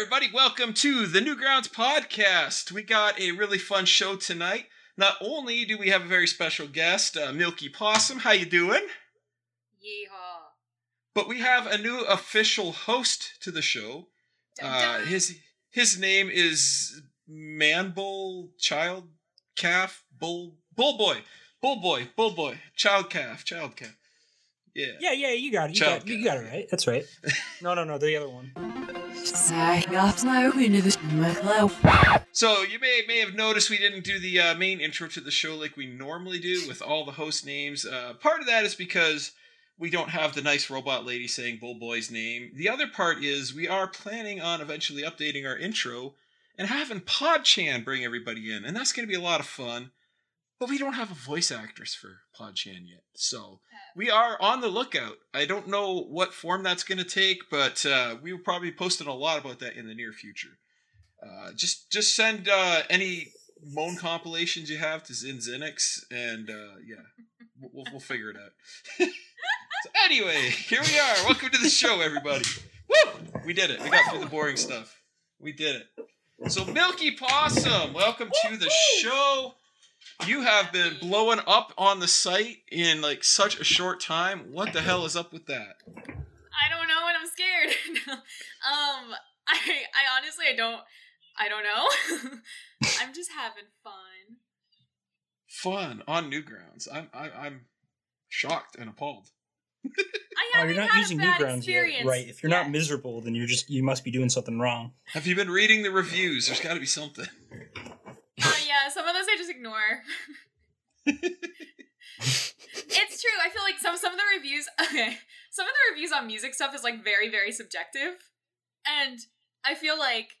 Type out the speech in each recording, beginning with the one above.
everybody. Welcome to the Newgrounds podcast. We got a really fun show tonight. Not only do we have a very special guest, uh, Milky Possum. How you doing? Yeehaw. But we have a new official host to the show. Uh, his his name is Man Bull Child Calf Bull Bull Boy Bull Boy Bull Boy Child Calf Child Calf. Yeah. Yeah, yeah, you got it. You got, you got it right. That's right. No, no, no, the other one. So you may may have noticed we didn't do the uh, main intro to the show like we normally do with all the host names. Uh, part of that is because we don't have the nice robot lady saying BuhlBoy's name. The other part is we are planning on eventually updating our intro and having PodChan bring everybody in, and that's going to be a lot of fun. But we don't have a voice actress for PodChan yet, so we are on the lookout. I don't know what form that's going to take, but uh, we will probably be posting a lot about that in the near future. Uh, just just send uh, any moan compilations you have to Xinxinix, and uh, yeah, we'll, we'll, we'll figure it out. so anyway, here we are. Welcome to the show, everybody. Woo! We did it. We got through the boring stuff. We did it. So Milky Possum, welcome to the show. You have been blowing up on the site in like such a short time. What the hell is up with that? I don't know and I'm scared. um I I honestly I don't I don't know. I'm just having fun. Fun on Newgrounds. I'm I, I'm shocked and appalled. I Oh, haven't you're not had using a bad Newgrounds yet, right? If you're yet. not miserable, then you're just you must be doing something wrong. Have you been reading the reviews? There's got to be something. Uh, yeah, some of those I just ignore. it's true. I feel like some some of the reviews okay. Some of the reviews on music stuff is like very, very subjective. And I feel like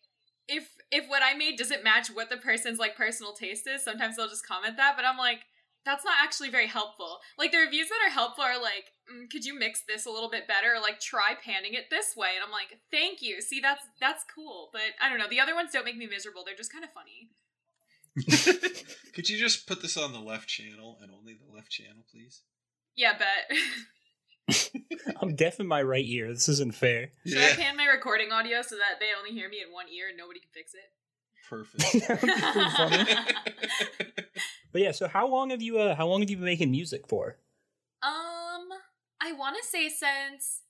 if if what I made doesn't match what the person's like personal taste is, sometimes they'll just comment that, but I'm like, that's not actually very helpful. Like the reviews that are helpful are like, mm, could you mix this a little bit better? Or like try panning it this way. And I'm like, thank you. See, that's that's cool. But I don't know. The other ones don't make me miserable. They're just kind of funny. Could you just put this on the left channel and only the left channel, please? Yeah, bet. I'm deaf in my right ear. This isn't fair. Should I pan my recording audio so that they only hear me in one ear and nobody can fix it? Perfect. That would be pretty funny. But yeah, so how long have you uh, how long have you been making music for? Um, I want to say since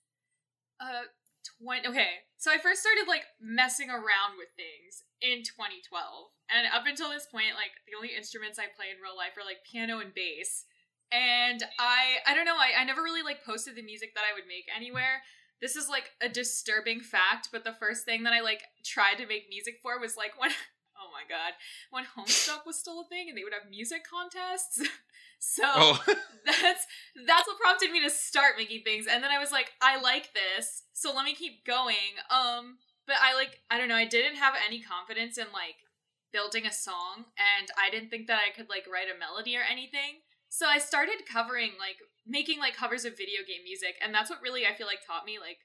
uh 20 okay. So I first started like messing around with things in 2012. And up until this point like the only instruments I play in real life are like piano and bass. And I I don't know, I I never really like posted the music that I would make anywhere. This is like a disturbing fact, but the first thing that I like tried to make music for was like when oh my god, when Homestuck was still a thing and they would have music contests. so oh, that's that's what prompted me to start making things and then i was like i like this so let me keep going um but i like i don't know i didn't have any confidence in like building a song and i didn't think that i could like write a melody or anything so i started covering like making like covers of video game music and that's what really i feel like taught me like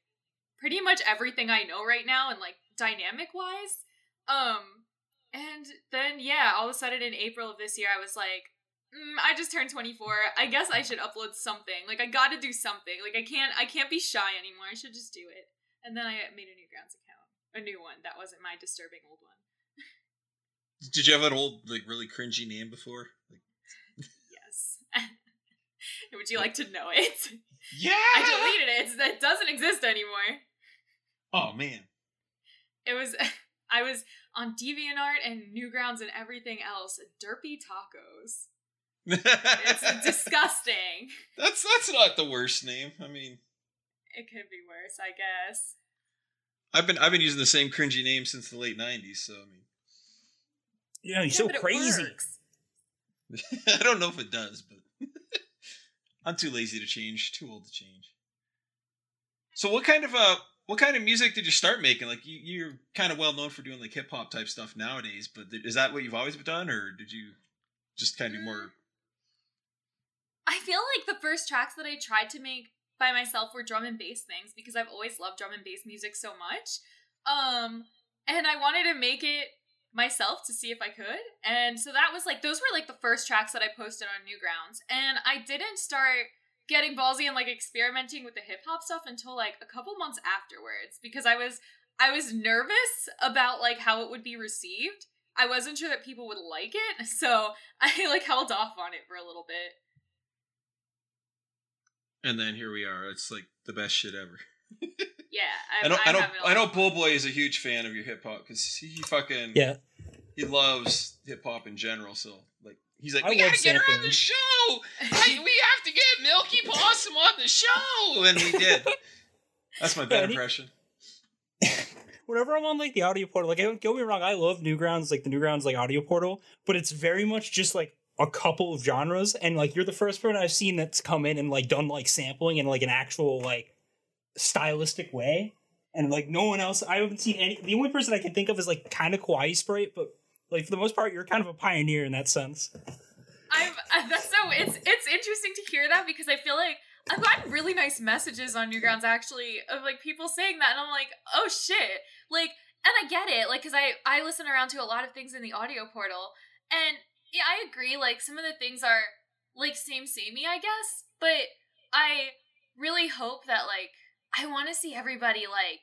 pretty much everything i know right now and like dynamic wise um and then yeah all of a sudden in april of this year i was like mm, I just turned 24. I guess I should upload something. Like I got to do something. Like I can't I can't be shy anymore. I should just do it. And then I made a new grounds account. A new one. That wasn't my disturbing old one. did you have an old like really cringy name before? Like, Yes. Would you like to know it? yeah. I deleted it. That doesn't exist anymore. Oh man. It was I was on DeviantArt and Newgrounds and everything else. Derpy tacos. It's disgusting. That's that's not the worst name. I mean, It could be worse, I guess. I've been I've been using the same cringy name since the late '90s. So I mean, yeah, know, you're Yeah, so crazy. I don't know if it does, but I'm too lazy to change. Too old to change. So what kind of uh what kind of music did you start making? Like you you're kind of well known for doing like hip hop type stuff nowadays, but th- is that what you've always done, or did you just kind of do more? I feel like the first tracks that I tried to make by myself were drum and bass things because I've always loved drum and bass music so much. Um and I wanted to make it myself to see if I could. And so that was like those were like the first tracks that I posted on Newgrounds. And I didn't start getting ballsy and like experimenting with the hip hop stuff until like a couple months afterwards because I was I was nervous about like how it would be received. I wasn't sure that people would like it, so I like held off on it for a little bit. And then here we are. It's like the best shit ever. Yeah, I know. I know. haven't a I know. lot. BuhlBoy is a huge fan of your hip hop because he fucking Yeah. he loves hip hop in general. So like he's like, I we love gotta get her on the show. Hey, we have to get Milky Possum on the show, and we did. That's my Yeah, bad and he- impression. Whenever I'm on like the audio portal, like don't get me wrong, I love Newgrounds, like the Newgrounds like audio portal, but it's very much just like a couple of genres, and like you're the first person I've seen that's come in and like done like sampling in like an actual like stylistic way, and like no one else. I haven't seen any. The only person I can think of is like kind of Kawai Sprite, but like for the most part, you're kind of a pioneer in that sense. I've uh, that's so it's it's interesting to hear that because I feel like I've gotten really nice messages on Newgrounds actually of like people saying that and I'm like, oh shit. Like and I get it, like because I I listen around to a lot of things in the audio portal and yeah, I agree, like some of the things are like same samey, I guess, but I really hope that like I want to see everybody like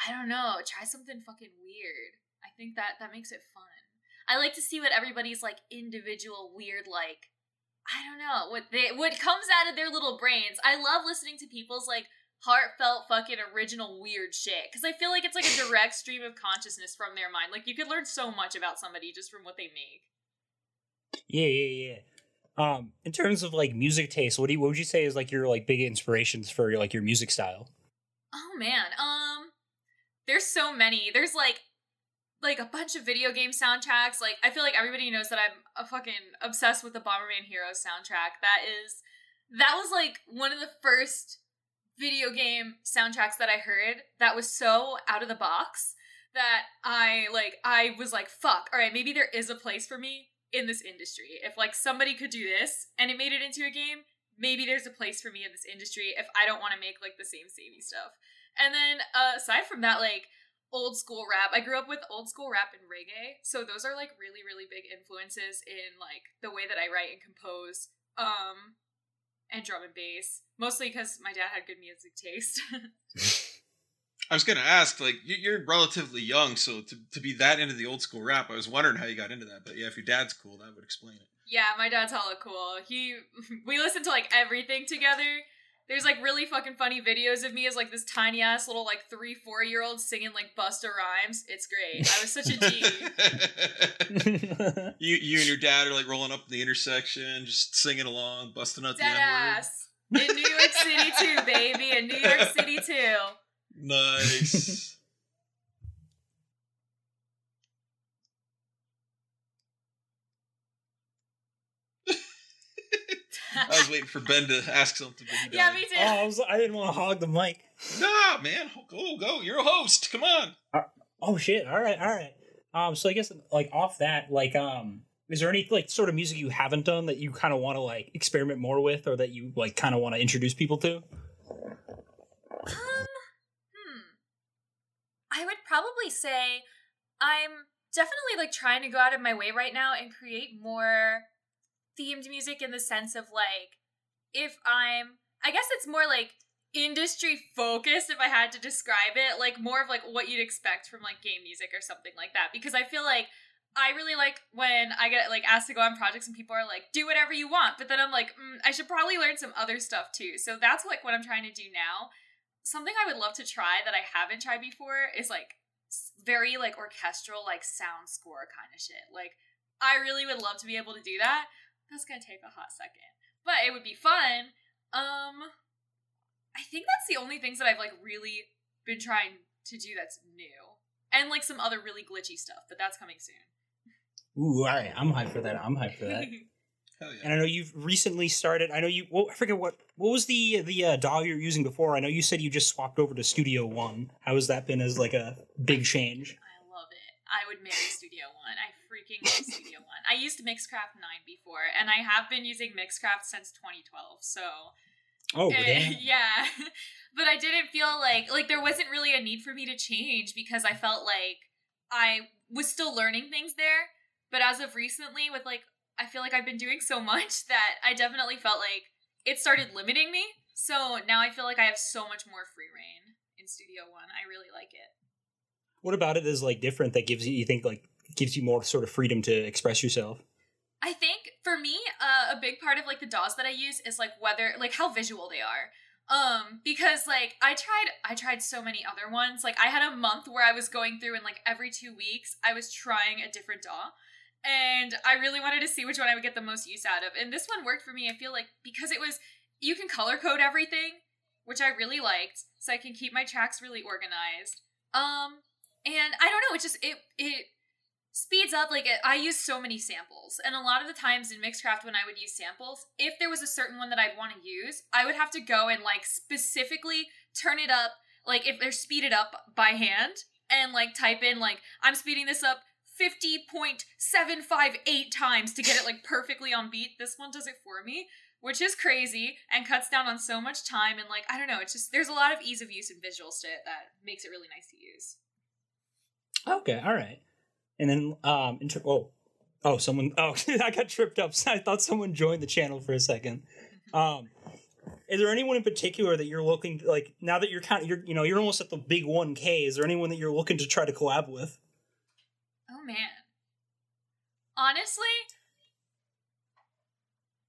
I don't know, try something fucking weird. I think that that makes it fun. I like to see what everybody's like individual weird like I don't know what they what comes out of their little brains. I love listening to people's like heartfelt fucking original weird shit because I feel like it's like a direct stream of consciousness from their mind. Like you could learn so much about somebody just from what they make. Yeah, yeah, yeah. Um, in terms of like music taste, what do you what would you say is like your like big inspirations for like your music style? Oh man, um, there's so many. There's like like a bunch of video game soundtracks. Like I feel like everybody knows that I'm a fucking obsessed with the Bomberman Heroes soundtrack. That is that was like one of the first video game soundtracks that I heard that was so out of the box that I like I was like fuck. All right, maybe there is a place for me in this industry. If like somebody could do this and it made it into a game, maybe there's a place for me in this industry if I don't want to make like the same samey stuff. And then uh, aside from that, like old school rap, I grew up with old school rap and reggae, so those are like really really big influences in like the way that I write and compose. Um, and drum and bass, mostly because my dad had good music taste. I was gonna ask, like, you- you're relatively young, so to, to be that into the old school rap, I was wondering how you got into that. But yeah, if your dad's cool, that would explain it. Yeah, my dad's hella cool. He we listen to like everything together. There's like really fucking funny videos of me as like this tiny ass little like three, four year old singing like Busta Rhymes. It's great. I was such a G. you you and your dad are like rolling up the intersection, just singing along, busting out the Dead N word. ass. In New York City too, baby. In New York City too. Nice. I was waiting for Ben to ask something, but he yeah, died. me too. oh, I was I didn't want to hog the mic. Nah, man, go go. You're a host. Come on. Oh shit! All right, all right. Um, so I guess like off that, like, um, is there any like sort of music you haven't done that you kind of want to like experiment more with, or that you like kind of want to introduce people to? Um, hmm. I would probably say I'm definitely like trying to go out of my way right now and create more themed music in the sense of like if I'm I guess it's more like industry focused if I had to describe it, like more of like what you'd expect from like game music or something like that because I feel like I really like when I get like asked to go on projects and people are like, do whatever you want. But then I'm like, mm, I should probably learn some other stuff too. So that's like what I'm trying to do now something I would love to try that I haven't tried before is like very like orchestral, like sound score kind of shit. Like I really would love to be able to do that. That's gonna take a hot second, but it would be fun. Um, I think that's the only things that I've like really been trying to do that's new, and like some other really glitchy stuff, but that's coming soon. Ooh, all right. I'm hyped for that. I'm hyped for that. Hell yeah. And I know you've recently started. I know you. Well, I forget what. What was the the uh, DAW you're using before? I know you said you just swapped over to Studio One. How has that been as like a big change? I love it. I would marry Studio One. I freaking love Studio One. I used Mixcraft 9 before, and I have been using Mixcraft since 2012, so Oh, Eh, damn. yeah. but I didn't feel like like there wasn't really a need for me to change because I felt like I was still learning things there. But as of recently with like I feel like I've been doing so much that I definitely felt like it started limiting me. So now I feel like I have so much more free reign in Studio One. I really like it. What about it is like different that gives you you think like gives you more sort of freedom to express yourself? I think for me, uh, a big part of like the DAWs that I use is like whether like how visual they are. Um, because like I tried I tried so many other ones. Like I had a month where I was going through and like every two weeks I was trying a different DAW. And I really wanted to see which one I would get the most use out of. And this one worked for me, I feel like, because it was you can color code everything, which I really liked, so I can keep my tracks really organized. Um, and I don't know, it just it it speeds up like i use so many samples and a lot of the times in mixcraft when i would use samples if there was a certain one that i'd want to use i would have to go and like specifically turn it up like if they're speeded up by hand and like type in like i'm speeding this up 50.758 times to get it like perfectly on beat this one does it for me which is crazy and cuts down on so much time and like i don't know it's just there's a lot of ease of use and visuals to it that makes it really nice to use Okay, all right. And then um inter- oh oh someone oh I got tripped up. I thought someone joined the channel for a second. Um is there anyone in particular that you're looking to, like now that you're kind of you're you know you're almost at the big 1k is there anyone that you're looking to try to collab with man honestly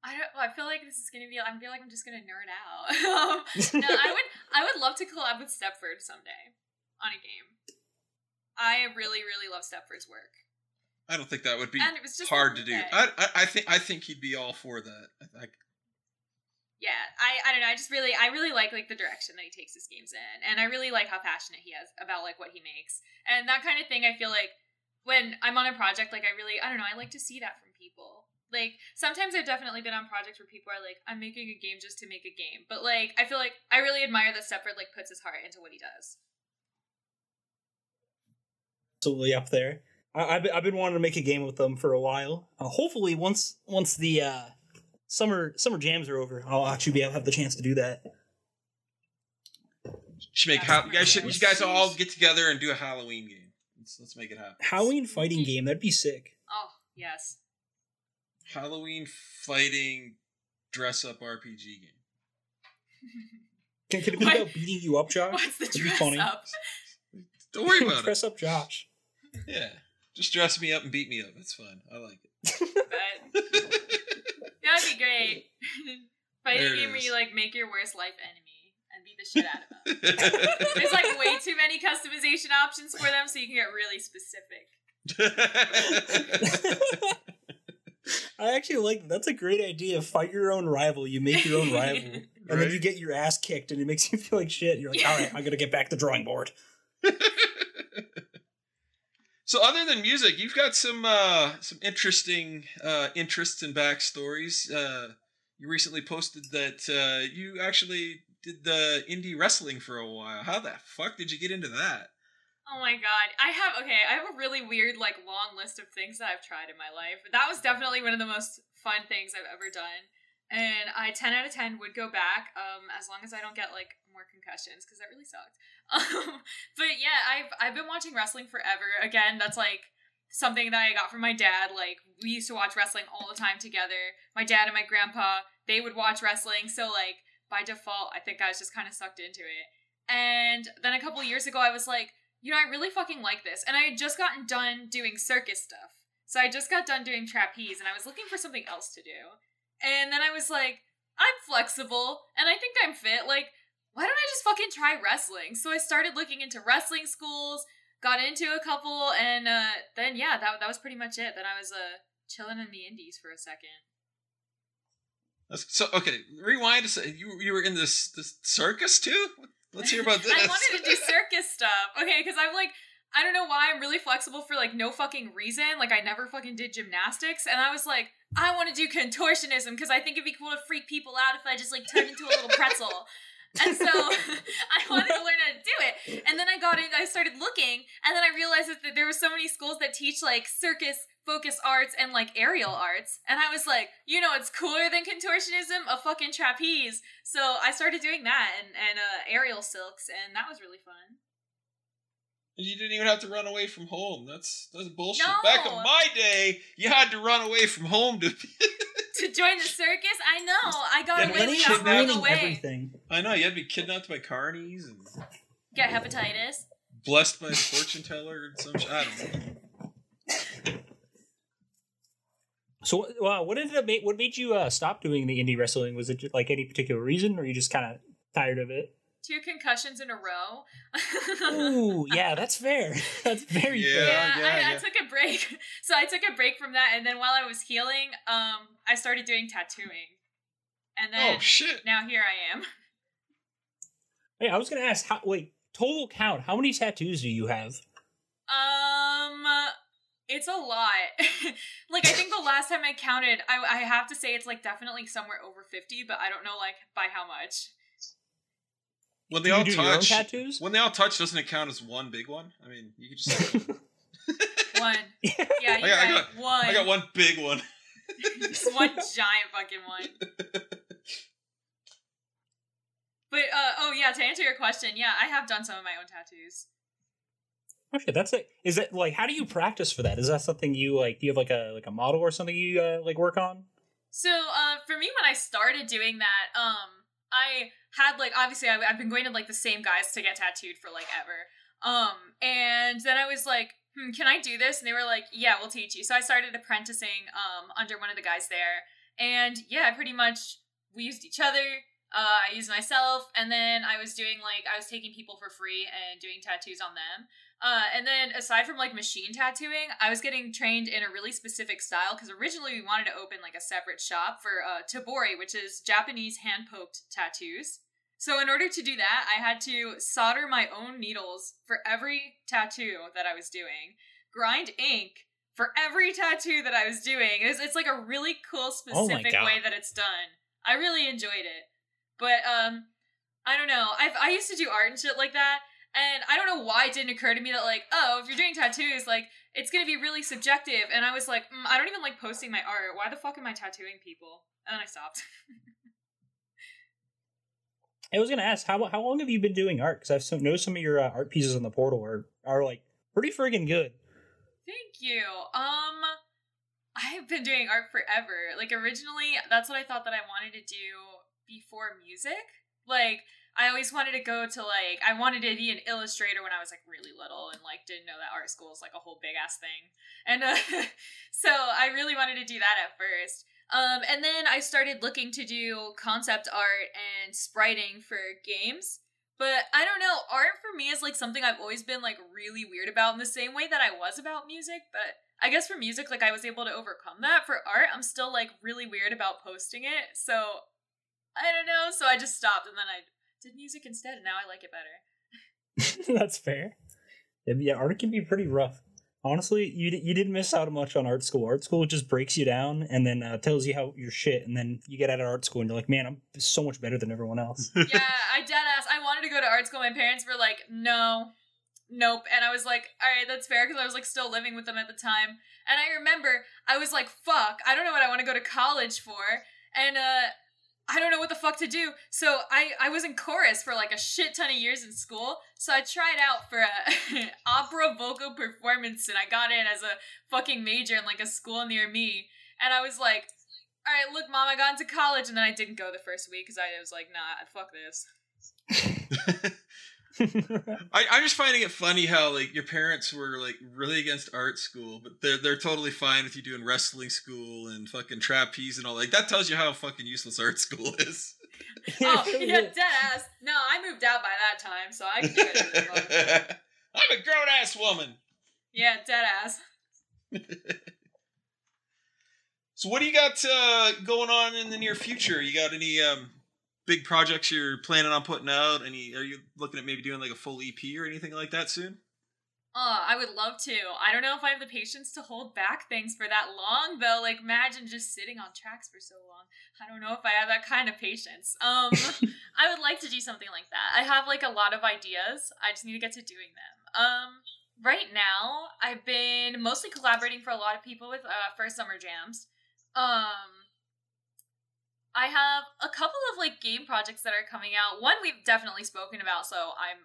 I don't. I feel like this is gonna be. I feel like I'm just gonna nerd out. no, I would. I would love to collab with Stepford someday on a game. I really, really love Stepford's work. I don't think that would be And it was just hard to do. I, I I think I think he'd be all for that. I, I, Yeah, I, I don't know. I just really, I really like like the direction that he takes his games in, and I really like how passionate he is about like what he makes, and that kind of thing. I feel like when I'm on a project, like I really, I don't know, I like to see that from people. Like sometimes I've definitely been on projects where people are like, I'm making a game just to make a game, but like I feel like I really admire that Stepford like puts his heart into what he does. absolutely up there I, I've, been- I've been wanting to make a game with them for a while uh, hopefully once once the uh summer summer jams are over i'll actually be able to have the chance to do that should make That's ha- you guys should you guys all get together and do a Halloween game. Let's let's make it happen. halloween fighting game that'd be sick Oh yes, Halloween fighting dress up RPG game. can, can it be What? about beating you up josh what's the That'd be dress funny. up? Don't worry about it. dress up josh Yeah, just dress me up and beat me up. It's fun. I like But it. that'd be great. Fighting There it game where is. you like make your worst life enemy and beat the shit out of them. There's like way too many customization options for them, so you can get really specific. I actually like that's a great idea. Fight your own rival. You make your own rival, and then you get your ass kicked, and it makes you feel like shit. You're like, all right, I'm gonna get back to the drawing board. so other than music, you've got some uh, some interesting uh, interests and backstories. Uh, you recently posted that uh, you actually did the indie wrestling for a while. How the fuck did you get into that? Oh my god. I have okay, I have a really weird, like long list of things that I've tried in my life. But that was definitely one of the most fun things I've ever done. And I ten out of ten would go back, um, as long as I don't get like more concussions, because that really sucked. Um, but yeah, I've I've been watching wrestling forever. Again, that's like something that I got from my dad. Like we used to watch wrestling all the time together. My dad and my grandpa, they would watch wrestling, so like by default, I think I was just kind of sucked into it. And then a couple years ago, I was like, you know, I really fucking like this. And I had just gotten done doing circus stuff. So I just got done doing trapeze and I was looking for something else to do. And then I was like, I'm flexible and I think I'm fit. Like, why don't I just fucking try wrestling? So I started looking into wrestling schools, got into a couple, and uh, then yeah, that, that was pretty much it. Then I was uh, chilling in the indies for a second. So okay, rewind. You you were in this this circus too. Let's hear about this. I wanted to do circus stuff. Okay, because I'm like, I don't know why I'm really flexible for like no fucking reason. Like I never fucking did gymnastics, and I was like, I want to do contortionism because I think it'd be cool to freak people out if I just like turned into a little pretzel. And so I wanted to learn how to do it. And then I got in, I started looking, and then I realized that there were so many schools that teach like circus focus arts and like aerial arts. And I was like, you know, it's cooler than contortionism, a fucking trapeze. So I started doing that and, and uh, aerial silks, and that was really fun. You didn't even have to run away from home. That's that's bullshit. No. Back in my day, you had to run away from home to. To join the circus, I know. I got Yeah, away but Money shit, without running away. everything. I know you had to be kidnapped by carnies and Get hepatitis. blessed by the fortune teller and some. sh- I don't know. So, uh, what ended up ma- what made you uh, stop doing the indie wrestling? Was it just, like any particular reason, or you just kind of tired of it? Two concussions in a row. Ooh, yeah, that's fair. That's very Yeah. fair. yeah, yeah, I, I took a break. So I took a break from that, and then while I was healing, um, I started doing tattooing, and then Oh shit! now here I am. Hey, I was gonna ask, how wait, total count? How many tattoos do you have? Um, it's a lot. like I think the last time I counted, I I have to say it's like definitely somewhere over fifty, but I don't know like by how much. When they do all you do your own touch, tattoos? when they all touch, doesn't it count as one big one? I mean, you could just. One. Yeah, you're got- I got- one. I got one big one. Just one giant fucking one. But uh oh yeah, to answer your question, yeah, I have done some of my own tattoos. Okay, that's it. Is it like how do you practice for that? Is that something you like? Do you have like a like a model or something you uh, like work on? So uh for me when I started doing that, um I had like obviously I, I've been going to like the same guys to get tattooed for like ever. Um and then I was like, hmm, can I do this? And they were like, yeah, we'll teach you. So I started apprenticing um under one of the guys there. And yeah, pretty much we used each other. Uh, I used myself, and then I was doing like I was taking people for free and doing tattoos on them. Uh, and then aside from like machine tattooing, I was getting trained in a really specific style because originally we wanted to open like a separate shop for uh, tebori, which is Japanese hand poked tattoos. So in order to do that, I had to solder my own needles for every tattoo that I was doing, grind ink for every tattoo that I was doing. It's, it's like a really cool, Oh specific God. way that it's done. I really enjoyed it, but um, I don't know. I've I used to do art and shit like that, and I don't know why it didn't occur to me that like, oh, if you're doing tattoos, like it's gonna be really subjective. And I was like, mm, I don't even like posting my art. Why the fuck am I tattooing people? And then I stopped. I was gonna ask how how long have you been doing art? Because I've so, noticed some of your uh, art pieces on the portal are are like pretty friggin' good. Thank you. Um, I've been doing art forever. Like originally, that's what I thought that I wanted to do before music. Like I always wanted to go to like I wanted to be an illustrator when I was like really little and like didn't know that art school is like a whole big ass thing. And uh, so I really wanted to do that at first. Um, and then I started looking to do concept art and spriting for games. But I don't know, art for me is like something I've always been like really weird about in the same way that I was about music, but I guess for music like I was able to overcome that. For art, I'm still like really weird about posting it. So I don't know, so I just stopped and then I did music instead and now I like it better. That's fair. Yeah, yeah, art can be pretty rough. Honestly, you di- you didn't miss out much on art school. Art school just breaks you down and then uh, tells you how you're shit, and then you get out of art school and you're like, man, I'm so much better than everyone else. yeah, I dead ass. I wanted to go to art school. My parents were like, no, nope. And I was like, all right, that's fair because I was like still living with them at the time. And I remember I was like, fuck, I don't know what I want to go to college for. And uh, I don't know what the fuck to do. So I, I was in chorus for like a shit ton of years in school. So I tried out for a opera vocal performance and I got in as a fucking major in like a school near me. And I was like, all right, look, mom, I got into college, and then I didn't go the first week because I was like, nah, fuck this. I, I'm just finding it funny how like your parents were like really against art school, but they're they're totally fine with you doing wrestling school and fucking trapeze and all. Like that tells you how fucking useless art school is. Oh, yeah, dead ass. No, I moved out by that time, so I can do it. I'm a grown ass woman. yeah, dead ass. So what do you got uh, going on in the near future? You got any um, big projects you're planning on putting out? Any? Are you looking at maybe doing like a full EP or anything like that soon? Oh, I would love to. I don't know if I have the patience to hold back things for that long, though. Like, imagine just sitting on tracks for so long. I don't know if I have that kind of patience. Um, I would like to do something like that. I have like a lot of ideas. I just need to get to doing them. Um, right now, I've been mostly collaborating for a lot of people with uh, First Summer Jams. Um, I have a couple of like game projects that are coming out. One we've definitely spoken about, so I'm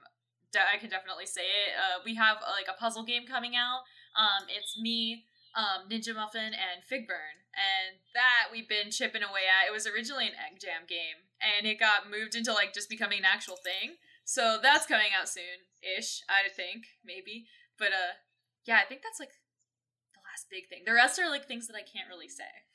de- I can definitely say it. Uh, we have uh, like a puzzle game coming out. Um, it's me, um, Ninja Muffin, and Figburn, and that we've been chipping away at. It was originally an egg jam game, and it got moved into like just becoming an actual thing. So that's coming out soon ish, I think, maybe. But uh yeah, I think that's like the last big thing. The rest are like things that I can't really say.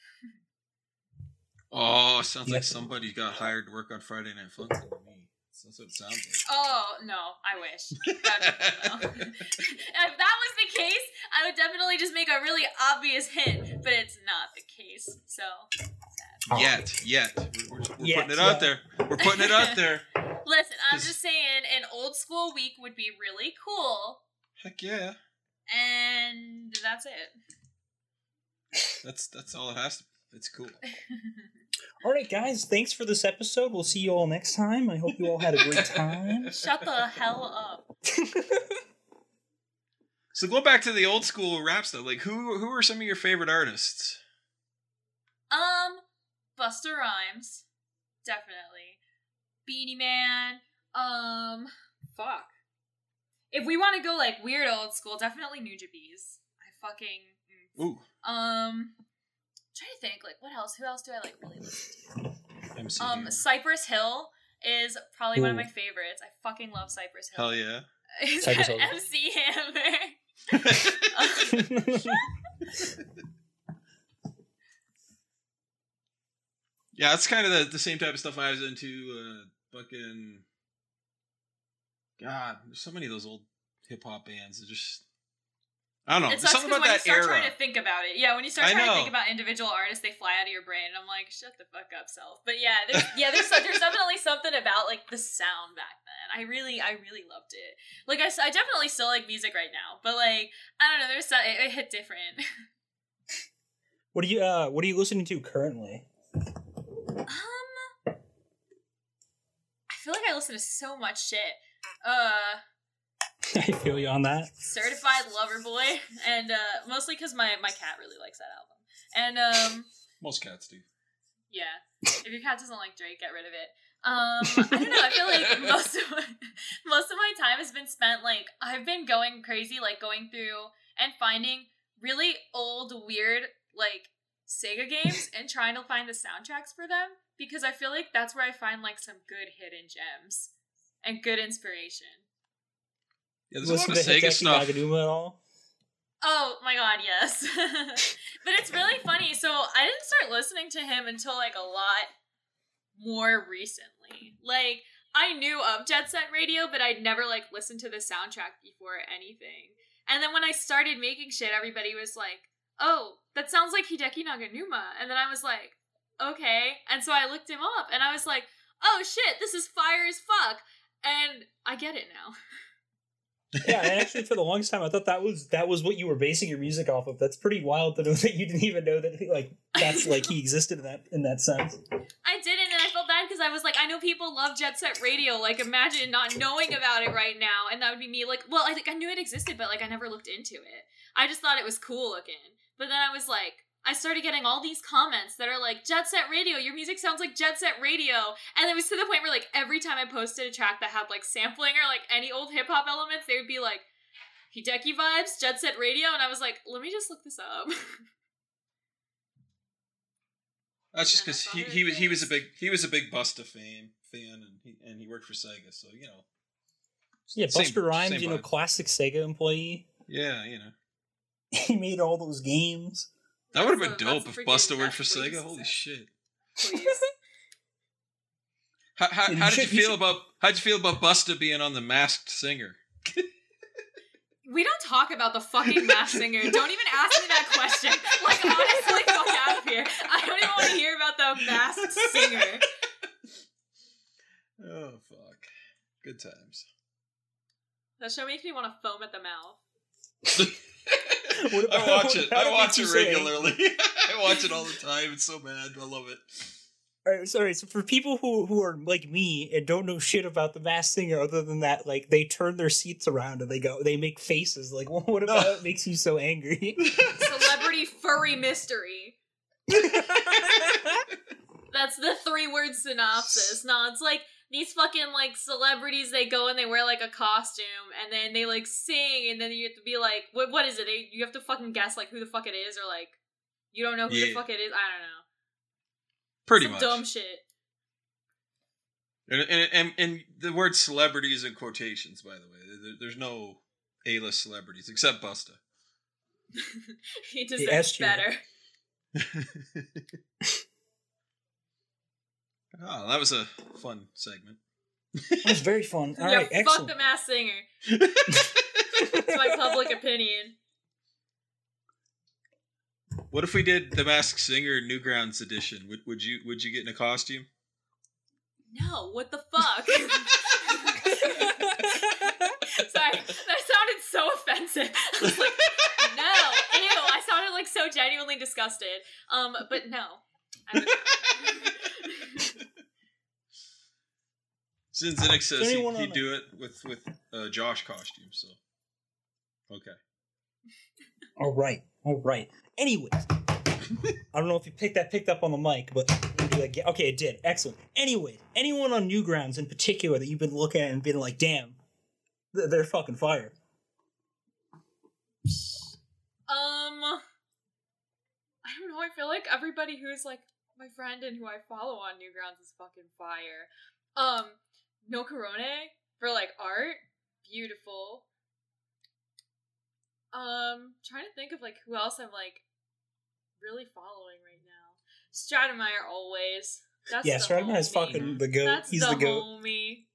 Oh, sounds like Yes. somebody got hired to work on Friday Night Funkin' to me. That's what it sounds like. Oh no, I wish. That'd be if that was the case, I would definitely just make a really obvious hint, but it's not the case. So Oh. like. Yet, yet. We're, we're, we're Yet, putting it out there. We're putting it out there. listen, I'm Just- just saying an old school week would be really cool, Heck yeah. and that's it. That's that's all it has to be. It's cool. All right, guys. Thanks for this episode. We'll see you all next time. I hope you all had a great time. Shut the hell up. So going back to the old school rap stuff, like who who are some of your favorite artists? Um, Busta Rhymes, definitely. Beenie Man. Um, fuck. If we want to go like weird old school, definitely Nujabes. I fucking. mm. Ooh, Um, trying to think like what else? Who else do I like really listen to? MC Um, Cypress Hill is probably one of my favorites. I fucking love Cypress Hill. Hell yeah. Is Cypress that Hill. MC Hammer? yeah, that's kind of the, the same type of stuff I was into. Uh, fucking. God, there's so many of those old hip hop bands. They're just. I don't know. It There's sucks something about when you start era. trying to think about it, yeah, when you start I trying to think about individual artists, they fly out of your brain, and I'm like, shut the fuck up, self. But yeah, there's, yeah, there's there's definitely something about like the sound back then. I really, I really loved it. Like I, I definitely still like music right now, but like I don't know, there's so- it, it hit different. what do you uh What are you listening to currently? Um, I feel like I listen to so much shit. Uh, I feel you on that. Certified Lover Boy, and uh, mostly because my my cat really likes that album. And um, Most cats do. yeah, if your cat doesn't like Drake, get rid of it. Um, I don't know. I feel like most of my, most of my time has been spent like I've been going crazy, like going through and finding really old, weird like Sega games and trying to find the soundtracks for them because I feel like that's where I find like some good hidden gems and good inspiration. Yeah, there's a lot Listen of Sega Hideki stuff. Naganuma at all? Oh my god, yes. but it's really funny. So I didn't start listening to him until like a lot more recently. Like I knew of Jet Set Radio, but I'd never like listened to the soundtrack before anything. And then when I started making shit, everybody was like, "Oh, that sounds like Hideki Naganuma." And then I was like, "Okay." And so I looked him up, and I was like, "Oh shit, this is fire as fuck." And I get it now. yeah, and actually, for the longest time, I thought that was that was what you were basing your music off of. That's pretty wild to know that you didn't even know that like that's like he existed in that in that sense. I didn't, and I felt bad because I was like, I know people love Jet Set Radio. Like, imagine not knowing about it right now, and that would be me. Like, well, I think I knew it existed, but like, I never looked into it. I just thought it was cool looking. But then I was like, I started getting all these comments that are like, Jet Set Radio, your music sounds like Jet Set Radio, and it was to the point where like every time I posted a track that had like sampling or like any old hip hop elements, they would be like. Hideki vibes, Jet Set Radio, and I was like, let me just look this up. That's just because he, he was he was a big he was a big Busta fan fan and he and he worked for Sega, so you know. Yeah, Same- Busta Rhymes, same you know, classic Sega employee. Yeah, you know. He made all those games. That would have been dope if a Busta freaking- worked for Sega. Holy shit. How, how, how did you feel about how'd you feel about Busta being on the Masked Singer? We don't talk about the fucking Masked singer. Don't even ask me that question. Like, honestly, fuck out of here. I don't even want to hear about the masked singer. Oh fuck, good times. That show makes me want to foam at the mouth. What about- I watch it. I watch it regularly. I watch it all the time. It's so bad. I love it. All right, sorry. So for people who who are like me and don't know shit about the Masked Singer, other than that, like they turn their seats around and they go, they make faces. Like, what about it makes you so angry? Celebrity furry mystery. That's the three word synopsis. No, it's like these fucking like celebrities. They go and they wear like a costume, and then they like sing, and then you have to be like, what? What is it? They, you have to fucking guess like who the fuck it is, or like you don't know who the fuck it is. I don't know. Pretty Some much. dumb shit. And, and, and, and the word celebrity is in quotations, by the way. There- There's no A-list celebrities except Busta. he S deserves better. oh, that was a fun segment. That was very fun. All yeah, right, fuck excellent. the Masked Singer. It's my public opinion. What if we did the Masked Singer Newgrounds edition? Would, would you would you get in a costume? No, what the fuck? Sorry, that sounded so offensive. I was like, no, ew. I sounded like so genuinely disgusted. Um, but no. I would- Since Zinnick says he, he'd on do it with with uh, Josh costume, so okay. All right, all right. Anyways, I don't know if you picked that picked up on the mic, but like, yeah, okay, it did. Excellent. Anyway, anyone on Newgrounds in particular that you've been looking at and been like, damn, they're fucking fire. Um, I don't know. I feel like everybody who's like my friend and who I follow on Newgrounds is fucking fire. Um, No Corone for like art, beautiful. Um, trying to think of like who else I'm like really following right now. Stratemeyer always. That's yeah, is fucking the goat. That's He's the, the, goat. homie.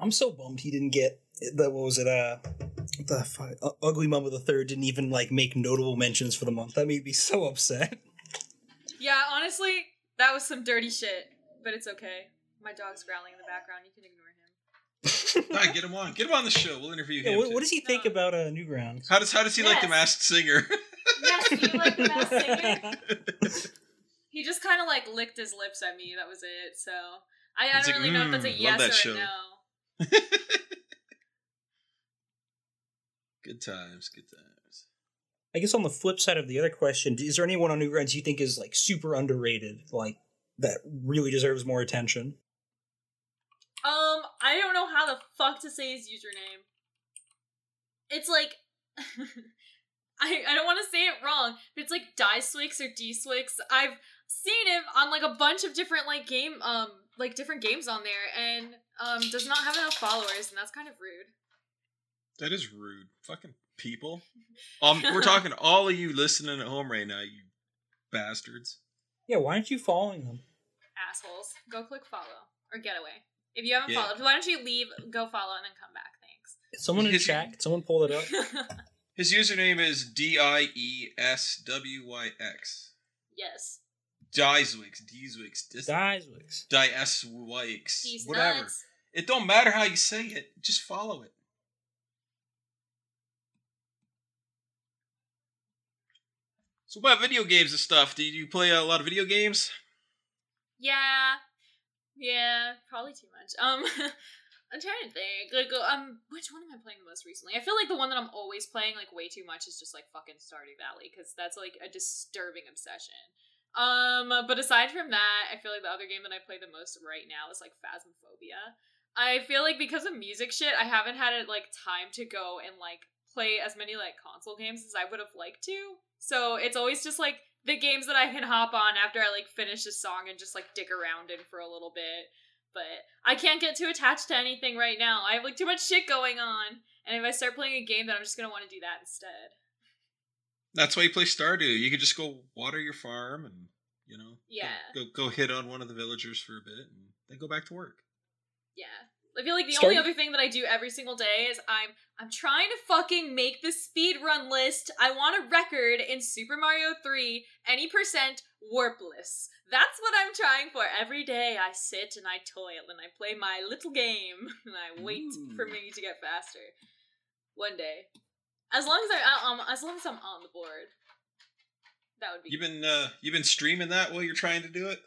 I'm so bummed he didn't get the what was it? Uh, the fuck, uh, Ugly Mama the Third didn't even like make notable mentions for the month. That made me so upset. Yeah, honestly, that was some dirty shit, but it's okay. My dog's growling in the background. You can ignore him. All right, get him on. Get him on the show. We'll interview Yeah, him. what, too. what does he think No. about uh, Newgrounds? How does how does he like the Yes. Masked Singer? Yes, do you like the Masked Singer? He just kind of like licked his lips at me. That was it. So I, I He's don't like, really know if that's a "Mm, love yes that or show." a no. good times, good times. I guess on the flip side of the other question, is there anyone on Newgrounds you think is like super underrated, like that really deserves more attention? Um, I don't know how the fuck to say his username. It's like I I don't want to say it wrong, but it's like Dieswyx or D-Swix. I've seen him on like a bunch of different like game um like different games on there and um does not have enough followers and that's kind of rude. That is rude. Fucking people. Um, we're talking to all of you listening at home right now, you bastards. Yeah, why aren't you following them? Assholes. Go click follow or get away. If you haven't Yeah. followed, why don't you leave, go follow, and then come back? Thanks. Someone in His- chat, someone pull it up. His username is D I E S W Y X. yes. Dieswyx, Dieswyx, Dis- Dieswyx. Dieswyx, whatever. nuts. It don't matter how you say it. Just follow it. So about video games and stuff, do you play a lot of video games? Yeah. Yeah, probably too much. Um I'm trying to think. Like um which one am I playing the most recently? I feel like the one that I'm always playing like way too much is just like fucking Stardew Valley cuz that's like a disturbing obsession. Um but aside from that, I feel like the other game that I play the most right now is like Phasmophobia. I feel like because of music shit, I haven't had it like time to go and like play as many like console games as I would have liked to. So it's always just like the games that I can hop on after I like finish a song and just like dick around in for a little bit. But I can't get too attached to anything right now. I have like too much shit going on. And if I start playing a game, then I'm just gonna want to do that instead. That's why you play Stardew. You could just go water your farm and you know, Yeah. go go, go hit on one of the villagers for a bit and then go back to work. Yeah. I feel like the Start- only other thing that I do every single day is I'm I'm trying to fucking make the speed run list. I want a record in Super Mario 3, any percent warpless. That's what I'm trying for. Every day I sit and I toil and I play my little game and I wait Ooh. for me to get faster. One day. As long as I um as long as I'm on the board. That would be You've been uh you've been streaming that while you're trying to do it?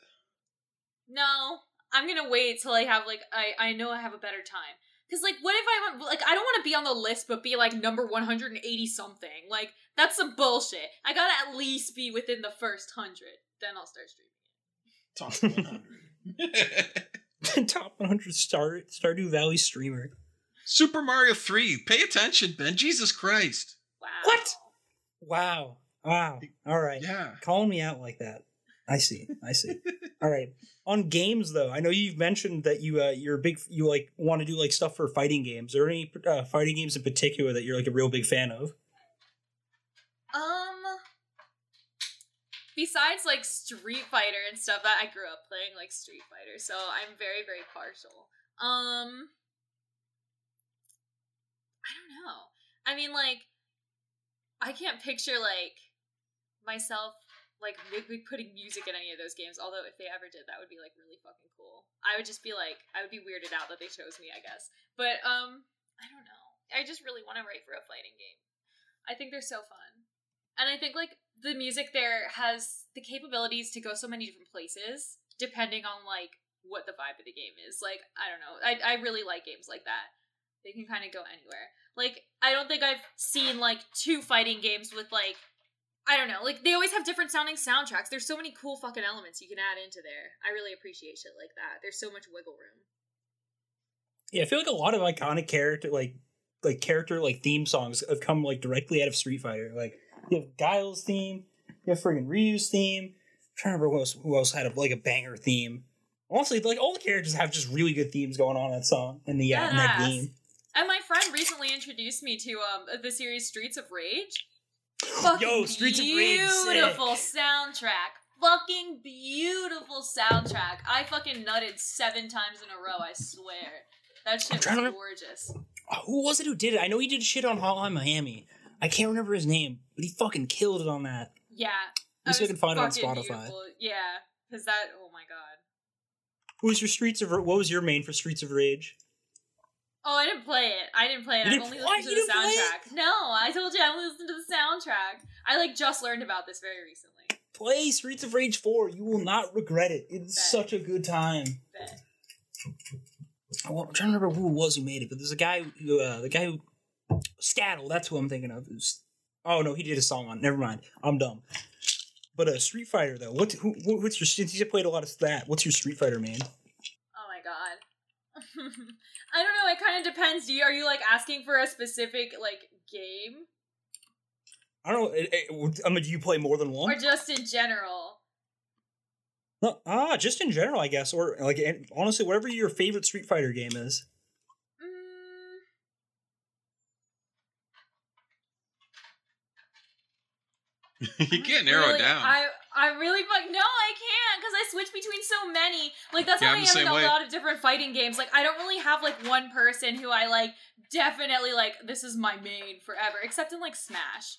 No, I'm gonna wait till I have like I I know I have a better time. Cause like, what if I want like I don't want to be on the list, but be like number 180 something. Like that's some bullshit. I gotta at least be within the first hundred. Then I'll start streaming. Top 100. Top 100 Star Stardew Valley streamer. Super Mario 3. Pay attention, Ben. Jesus Christ. Wow. What? Wow. Wow. All right. Yeah. Calling me out like that. I see. I see. All right. On games though, I know you've mentioned that you uh, you're a big you like want to do like stuff for fighting games. Are there any uh, fighting games in particular that you're like a real big fan of? Um, besides like Street Fighter and stuff, that I grew up playing like Street Fighter, so I'm very very partial. Um, I don't know. I mean, like, I can't picture like myself like maybe putting music in any of those games. Although if they ever did, that would be like really fucking cool. I would just be like, I would be weirded out that they chose me. I guess, but um, I don't know. I just really want to write for a fighting game. I think they're so fun, and I think like the music there has the capabilities to go so many different places depending on like what the vibe of the game is. Like I don't know. I I really like games like that. They can kind of go anywhere. Like I don't think I've seen like two fighting games with like I don't know. Like they always have different sounding soundtracks. There's so many cool fucking elements you can add into there. I really appreciate shit like that. There's so much wiggle room. Yeah, I feel like a lot of iconic character like like character like theme songs have come like directly out of Street Fighter. Like you have Guile's theme, you have friggin' Ryu's theme. I'm trying to remember who else, who else had a, like a banger theme. Honestly, like all the characters have just really good themes going on in that song in the uh, in that game. And my friend recently introduced me to um the series Streets of Rage. Fucking Yo, Streets of Rage, beautiful soundtrack. Fucking beautiful soundtrack. I fucking nutted seven times in a row. I swear. That shit was gorgeous. Oh, who was it who did it? I know he did shit on Hotline Miami. I can't remember his name, but he fucking killed it on that. Yeah. Let's see I can find it on Spotify. beautiful. Yeah, because that. Oh my god. Who was your Streets of? What was your main for Streets of Rage? Oh, I didn't play it. I didn't play it. I've only listened to the didn't play it? soundtrack. No, I told you I only listened to the soundtrack. I like just learned about this very recently. Play Streets of Rage 4. You will not regret it. It's such a good time. Bet. Well, I'm trying to remember who it was who made it, but there's a guy who, uh, the guy who, Scattle, that's who I'm thinking of. Who's, oh no, he did a song on. Never mind, I'm dumb. But uh, Street Fighter though, what who, who- what's your since you played a lot of that? What's your Street Fighter man? Oh my god. I don't know. It kind of depends. Do you are you like asking for a specific like game I don't know. It, it, I mean, do you play more than one? or just in general? No, ah, just in general, I guess, or like honestly, whatever your favorite Street Fighter game is. Mm, you can't narrow really, it down. I I really fuck no, I can't because I switch between so many. Like that's Yeah, how I'm I am in same a way. lot of different fighting games. Like I don't really have like one person who I like definitely like. This is my main forever, except in like Smash.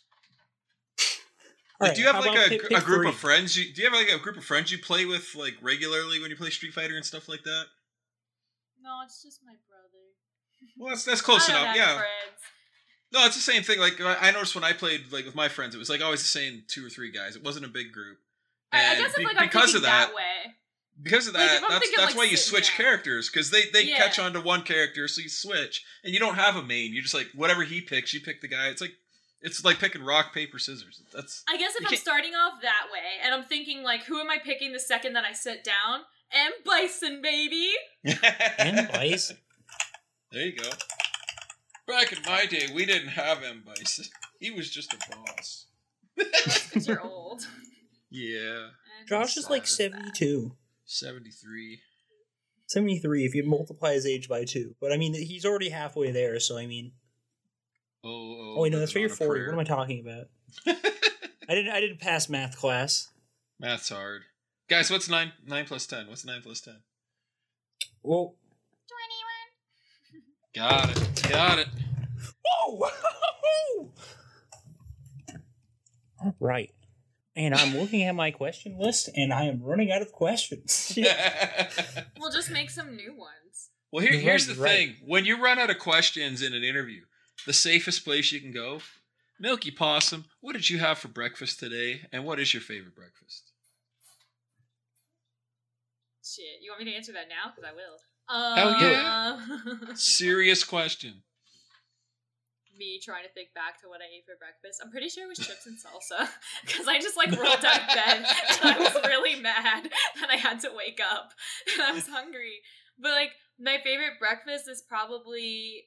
Like, right, do you have like a, pick- a group three? of friends? You, do you have like a group of friends you play with like regularly when you play Street Fighter and stuff like that? No, it's just my brother. Well, that's that's close I don't enough. have Yeah. friends. No, it's the same thing. Like I I noticed when I played like with my friends, it was like always the same two or three guys. It wasn't a big group. I, I And guess if be- like I'm because thinking of that, that way. because of that, if I'm that's thinking, that's like, why you switch down. characters because they they Yeah. catch on to one character, so you switch, and you don't have a main. You just like whatever he picks, you pick the guy. It's like it's like picking rock paper scissors. That's I guess if I'm can't- starting off that way and I'm thinking like, who am I picking the second that I sit down? M Bison, baby. M Vice. There you go. Back in my day, we didn't have M Bison. He was just a boss. Because you're old. Yeah, And Josh is like sad. 72. seventy three. 73 if you multiply his age by two. But I mean, he's already halfway there, so I mean. Oh, oh, Oh, wait, no, that's right. living You're 40. prayer. What am I talking about? I didn't. I didn't pass math class. Math's hard. Guys, what's nine nine plus ten? What's nine plus ten? Well, Got it. Got it. whoa! All right. And I'm looking at my question list, and I am running out of questions. We'll just make some new ones. well, here, here's the right. thing: when you run out of questions in an interview, the safest place you can go, Milky Possum. What did you have for breakfast today? And what is your favorite breakfast? Shit, you want me to answer that now? Because I will. Uh, Hell yeah. Serious question. Me trying to think back to what I ate for breakfast. I'm pretty sure it was chips and salsa because I just like rolled out of bed and I was really mad that I had to wake up and I was hungry. But like my favorite breakfast is probably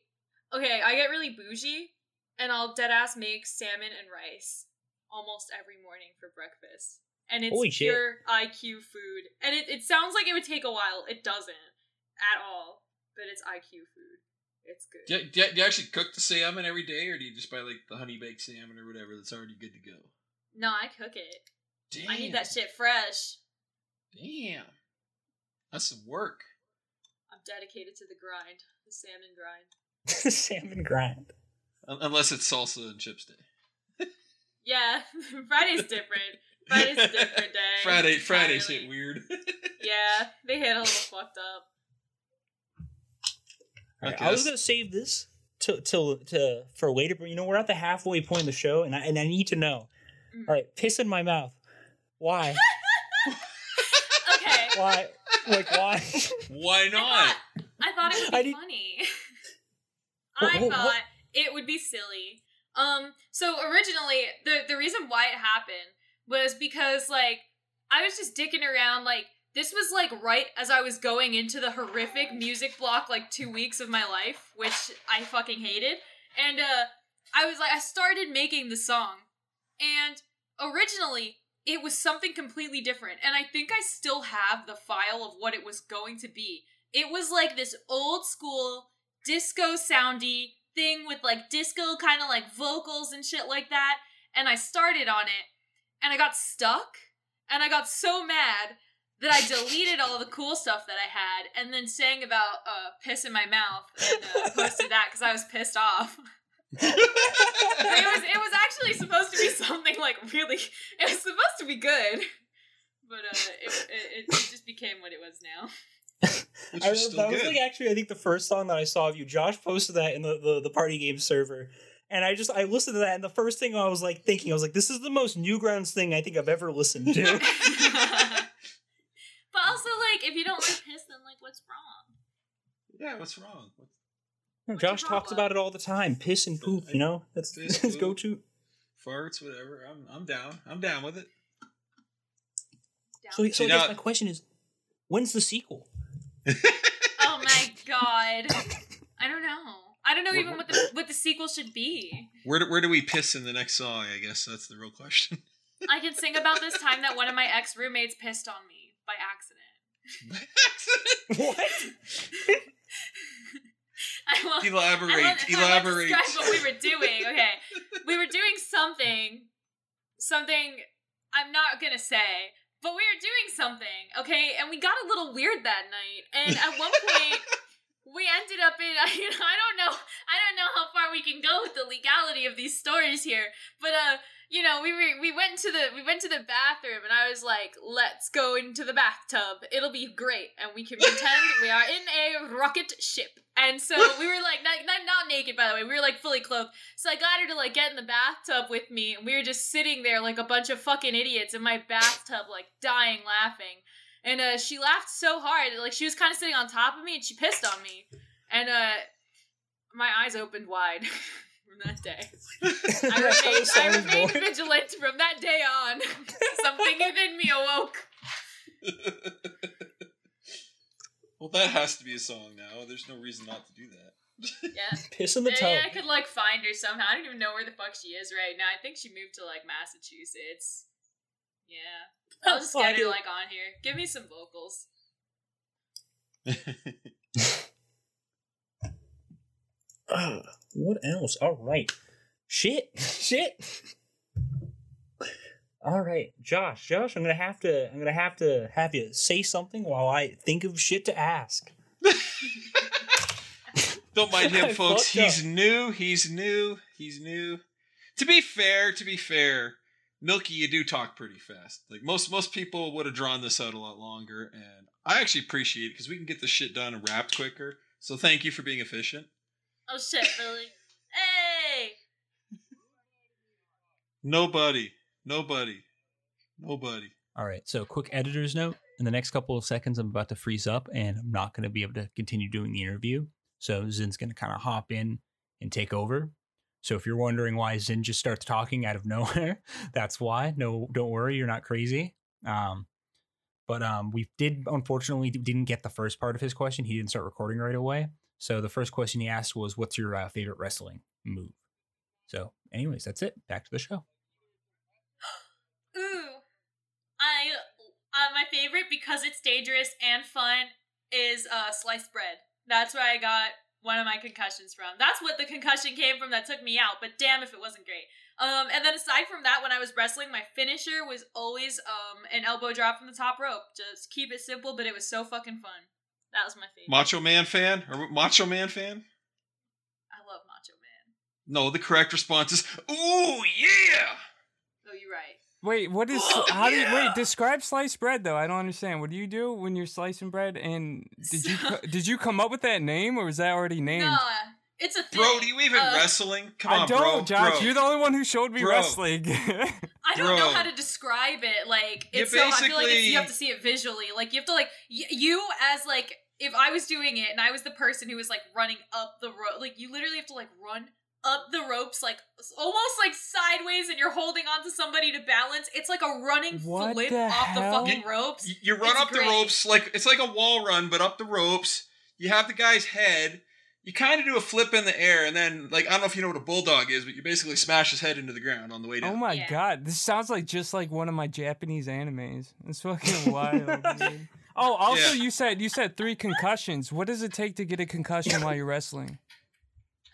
okay. I get really bougie and I'll dead ass make salmon and rice almost every morning for breakfast. and it's Holy shit. IQ food. And it, it sounds like it would take a while. It doesn't at all, but it's IQ food. It's good. Do you, do, do you actually cook the salmon every day, or do you just buy like the honey baked salmon or whatever that's already good to go? No, I cook it. Damn. I need that shit fresh. Damn. That's some work. I'm dedicated to the grind, the salmon grind. The salmon grind. Unless it's salsa and chips day. Yeah, Friday's different. Friday's a different day. Friday, Fridays entirely. hit weird. Yeah, they hit a little fucked up. Alright, Okay, I was gonna save this till till to for later, but you know we're at the halfway point of the show, and I and I need to know. Mm. All right, piss in my mouth. Why? Okay. why? Like why? Why I not? thought, I thought it would be I did- funny. What- I what- thought what- it would be silly. Um, so originally the the reason why it happened was because like I was just dicking around like this was like right as I was going into the horrific music block like 2 weeks of my life, which I fucking hated. And uh I was like I started making the song and originally it was something completely different and I think I still have the file of what it was going to be. It was like this old school disco soundy thing with like disco kind of like vocals and shit like that. And I started on it and I got stuck and I got so mad that I deleted all the cool stuff that I had and then sang about uh, piss in my mouth and uh, posted that because I was pissed off. it was it was actually supposed to be something like really it was supposed to be good, but uh, it, it, it just became what it was now. I, is still that was like actually I think the first song that I saw of you. Josh posted that in the, the, the party game server. And I just I listened to that and the first thing I was like thinking, I was like, this is the most Newgrounds thing I think I've ever listened to. but also, like, if you don't like piss, then like, what's wrong? yeah, what's wrong? What's- What's Josh your talks about it all the time. Piss and poop, you know? That's Piss, his poop. go to. Farts, whatever. I'm I'm down. I'm down with it. So, so See, I guess now- my question is, when's the sequel? oh my god, I don't know. I don't know What- even what the what the sequel should be. Where do, where do we piss in the next song? I guess that's the real question. I can sing about this time that one of my ex roommates pissed on me by accident. What? I will, elaborate. I won't- I won't elaborate. describe what we were doing. Okay, we were doing something, something I'm not gonna say, but we were doing something. Okay, and we got a little weird that night. And at one point, we ended up in. I don't know. I don't know how far we can go with the legality of these stories here, but uh. You know, we were, we went to the we went to the bathroom and I was like, "Let's go into the bathtub. It'll be great, and we can pretend we are in a rocket ship." And so we were like, not, not not naked by the way, we were like fully clothed. So I got her to like get in the bathtub with me, and we were just sitting there like a bunch of fucking idiots in my bathtub, like dying laughing. And uh, she laughed so hard, like she was kind of sitting on top of me, and she pissed on me. And uh, my eyes opened wide from that day. I remained, I remained vigilant from that day on. Something within me awoke. well, that has to be a song now. There's no reason not to do that. Yeah. Piss in the Maybe tub. I could like find her somehow. I don't even know where the fuck she is right now. I think she moved to like Massachusetts. Yeah. I'll just get her like on here. Give me some vocals. What else? All right. Shit. Shit. All right, Josh. Josh, I'm gonna have to. I'm gonna have to have you say something while I think of shit to ask. Don't mind him, folks. He's up. new. He's new. He's new. To be fair, to be fair, Milky, you do talk pretty fast. Like most most people would have drawn this out a lot longer, and I actually appreciate it because we can get this shit done and wrapped quicker. So thank you for being efficient. Oh shit, Billy. Hey! Nobody, nobody, nobody. All right. So, quick editor's note. In the next couple of seconds, I'm about to freeze up, and I'm not going to be able to continue doing the interview. So, Zin's going to kind of hop in and take over. So, if you're wondering why Zin just starts talking out of nowhere, that's why. No, don't worry, you're not crazy. Um, but um, we did unfortunately didn't get the first part of his question. He didn't start recording right away. So, the first question he asked was, "What's your uh, favorite wrestling move?" So, anyways, that's it. Back to the show. Ooh. I uh, my favorite because it's dangerous and fun is uh, sliced bread. That's where I got one of my concussions from. That's what the concussion came from that took me out. But damn if it wasn't great. Um, and then aside from that, when I was wrestling, my finisher was always um an elbow drop from the top rope. Just keep it simple, but it was so fucking fun. That was my favorite. Macho Man fan or Macho Man fan? I love Macho Man. No, the correct response is ooh yeah. Oh, you're right. Wait, what is Oh, how do you wait? Describe sliced bread though. I don't understand. What do you do when you're slicing bread? And did you So- co- did you come up with that name or was that already named? Nah, it's a thing. Bro, do you even Uh, wrestling? Come on, I don't, bro. Josh. bro. You're the only one who showed me Bro. wrestling. I don't know how to describe it. Like You it's so I feel like it's, basically- you have to see it visually. Like you have to like y- you as like if I was doing it and I was the person who was like running up the rope, like you literally have to like run up the ropes like almost like sideways and you're holding onto somebody to balance. It's like a running What flip the off the fucking ropes. You- You run It's up great. the ropes like it's like a wall run, but up the ropes. You have the guy's head. You kind of do a flip in the air, and then like I don't know if you know what a bulldog is, but you basically smash his head into the ground on the way down. oh my Yeah. god, this sounds like just like one of my Japanese animes. It's fucking wild. Dude. Oh, also Yeah. you said you said three concussions. What does it take to get a concussion while you're wrestling?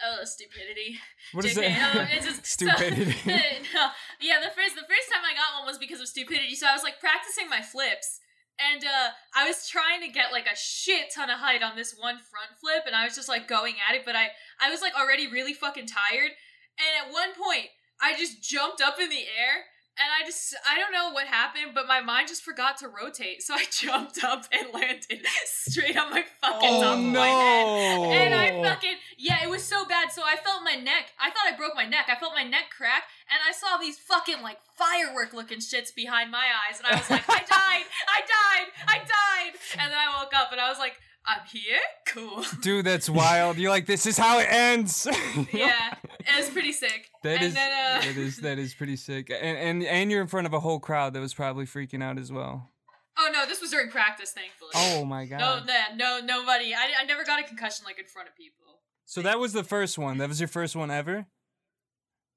Oh, stupidity. What is JK, it? um, it's just- so- Stupidity. no, yeah, the first the first time I got one was because of stupidity. So I was like practicing my flips, and uh, I was trying to get like a shit ton of height on this one front flip, and I was just like going at it, but I I was like already really fucking tired, and at one point I just jumped up in the air. And I just, I don't know what happened, but my mind just forgot to rotate. So I jumped up and landed straight on my fucking Oh, top of my head. And I fucking yeah, it was so bad. So I felt my neck. I thought I broke my neck. I felt my neck crack, and I saw these fucking like firework looking shits behind my eyes, and I was like, I died, I died, I died. And then I woke up, and I was like, I'm here, cool. Dude, that's wild. You're like, this is how it ends. yeah, it was pretty sick. That and is then, uh, that is that is pretty sick. And and and you're in front of a whole crowd that was probably freaking out as well. oh no, this was during practice, thankfully. Oh my god. No, no, no, nobody. I, I never got a concussion like in front of people. So that was the first one. That was your first one ever?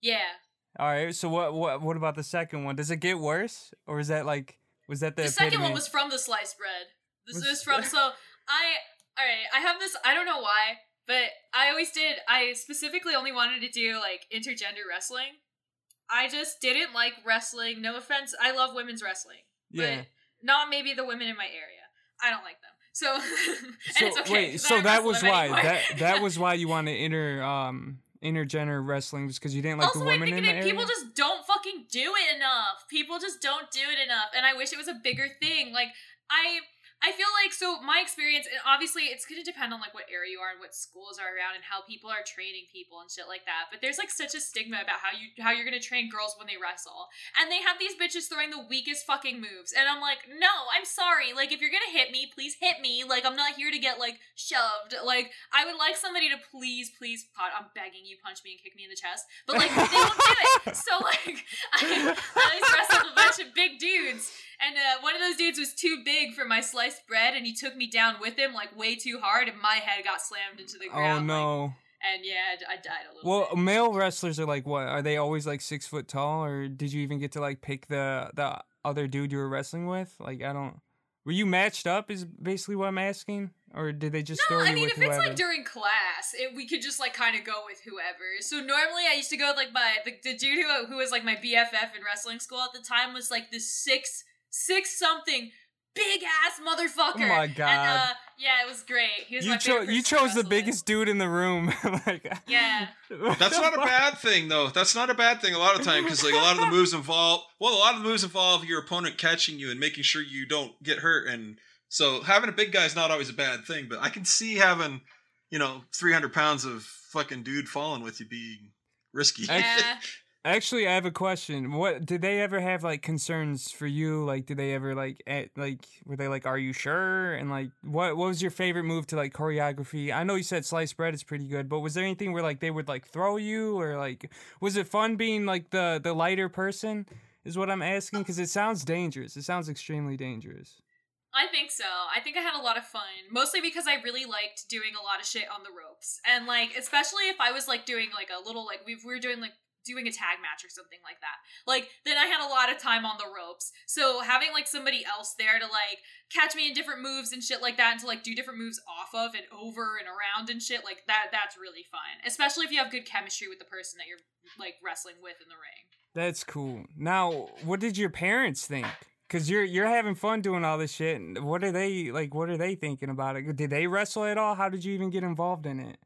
Yeah. All right. So what what what about the second one? Does it get worse or is that like was that the The second one was from the sliced bread. This Was- is from so I all right. I have this. I don't know why, but I always did. I specifically only wanted to do like intergender wrestling. I just didn't like wrestling. No offense. I love women's wrestling, but Yeah. not maybe the women in my area. I don't like them. So, and So it's okay. wait, so that was why anyway. that that was why you wanted inter um intergender wrestling was because you didn't like also, the women in the area. people just don't fucking do it enough. People just don't do it enough, and I wish it was a bigger thing. Like I, I feel like so my experience, and obviously it's gonna depend on like what area you are and what schools are around and how people are training people and shit like that. But there's like such a stigma about how you how you're gonna train girls when they wrestle, and they have these bitches throwing the weakest fucking moves, and I'm like, no, I'm sorry. Like if you're gonna hit me, please hit me. Like I'm not here to get like shoved. Like I would like somebody to please, please, pot. I'm begging you, punch me and kick me in the chest. But like they don't do it. So like I, I wrestled a bunch of big dudes, and uh, one of those dudes was too big for my sliced bread, and he took me down with him like way too hard, and my head got slammed into the oh ground. like- no. and yeah, I, died a little. Well, bit. male wrestlers are like what? Are they always like six foot tall, or did you even get to like pick the the other dude you were wrestling with? Like I don't. Were you matched up? Is basically what I'm asking, or did they just No, throw I mean with if it's whoever? like during class, it, we could just like kind of go with whoever. So normally I used to go with like my the, the dude who who was like my BFF in wrestling school at the time was like the six six something big ass motherfucker. Oh my And, God. uh, yeah, it was great. He was you my favorite chose you chose the biggest dude in the room. like Yeah. That's not a bad thing, though. That's not a bad thing a lot of time because like a lot of the moves involve well, a lot of the moves involve your opponent catching you and making sure you don't get hurt, and so having a big guy is not always a bad thing. But I can see having, you know, three hundred pounds of fucking dude falling with you being risky. Yeah. Actually, I have a question. What did they ever have like concerns for you? Like, did they ever like eh, like were they like, "Are you sure?" And like, what what was your favorite move to like choreography? I know you said sliced bread is pretty good, but was there anything where like they would like throw you or like was it fun being like the the lighter person? Is what I'm asking because it sounds dangerous. It sounds extremely dangerous. I think so. I think I had a lot of fun, mostly because I really liked doing a lot of shit on the ropes, and like especially if I was like doing like a little like we we were doing like doing a tag match or something like that. Like then I had a lot of time on the ropes. So having like somebody else there to like catch me in different moves and shit like that and to like do different moves off of and over and around and shit like that that's really fun. Especially if you have good chemistry with the person that you're like wrestling with in the ring. That's cool. Now, what did your parents think? Cause you're you're having fun doing all this shit. and What are they like? What are they thinking about it? Did they wrestle at all? How did you even get involved in it?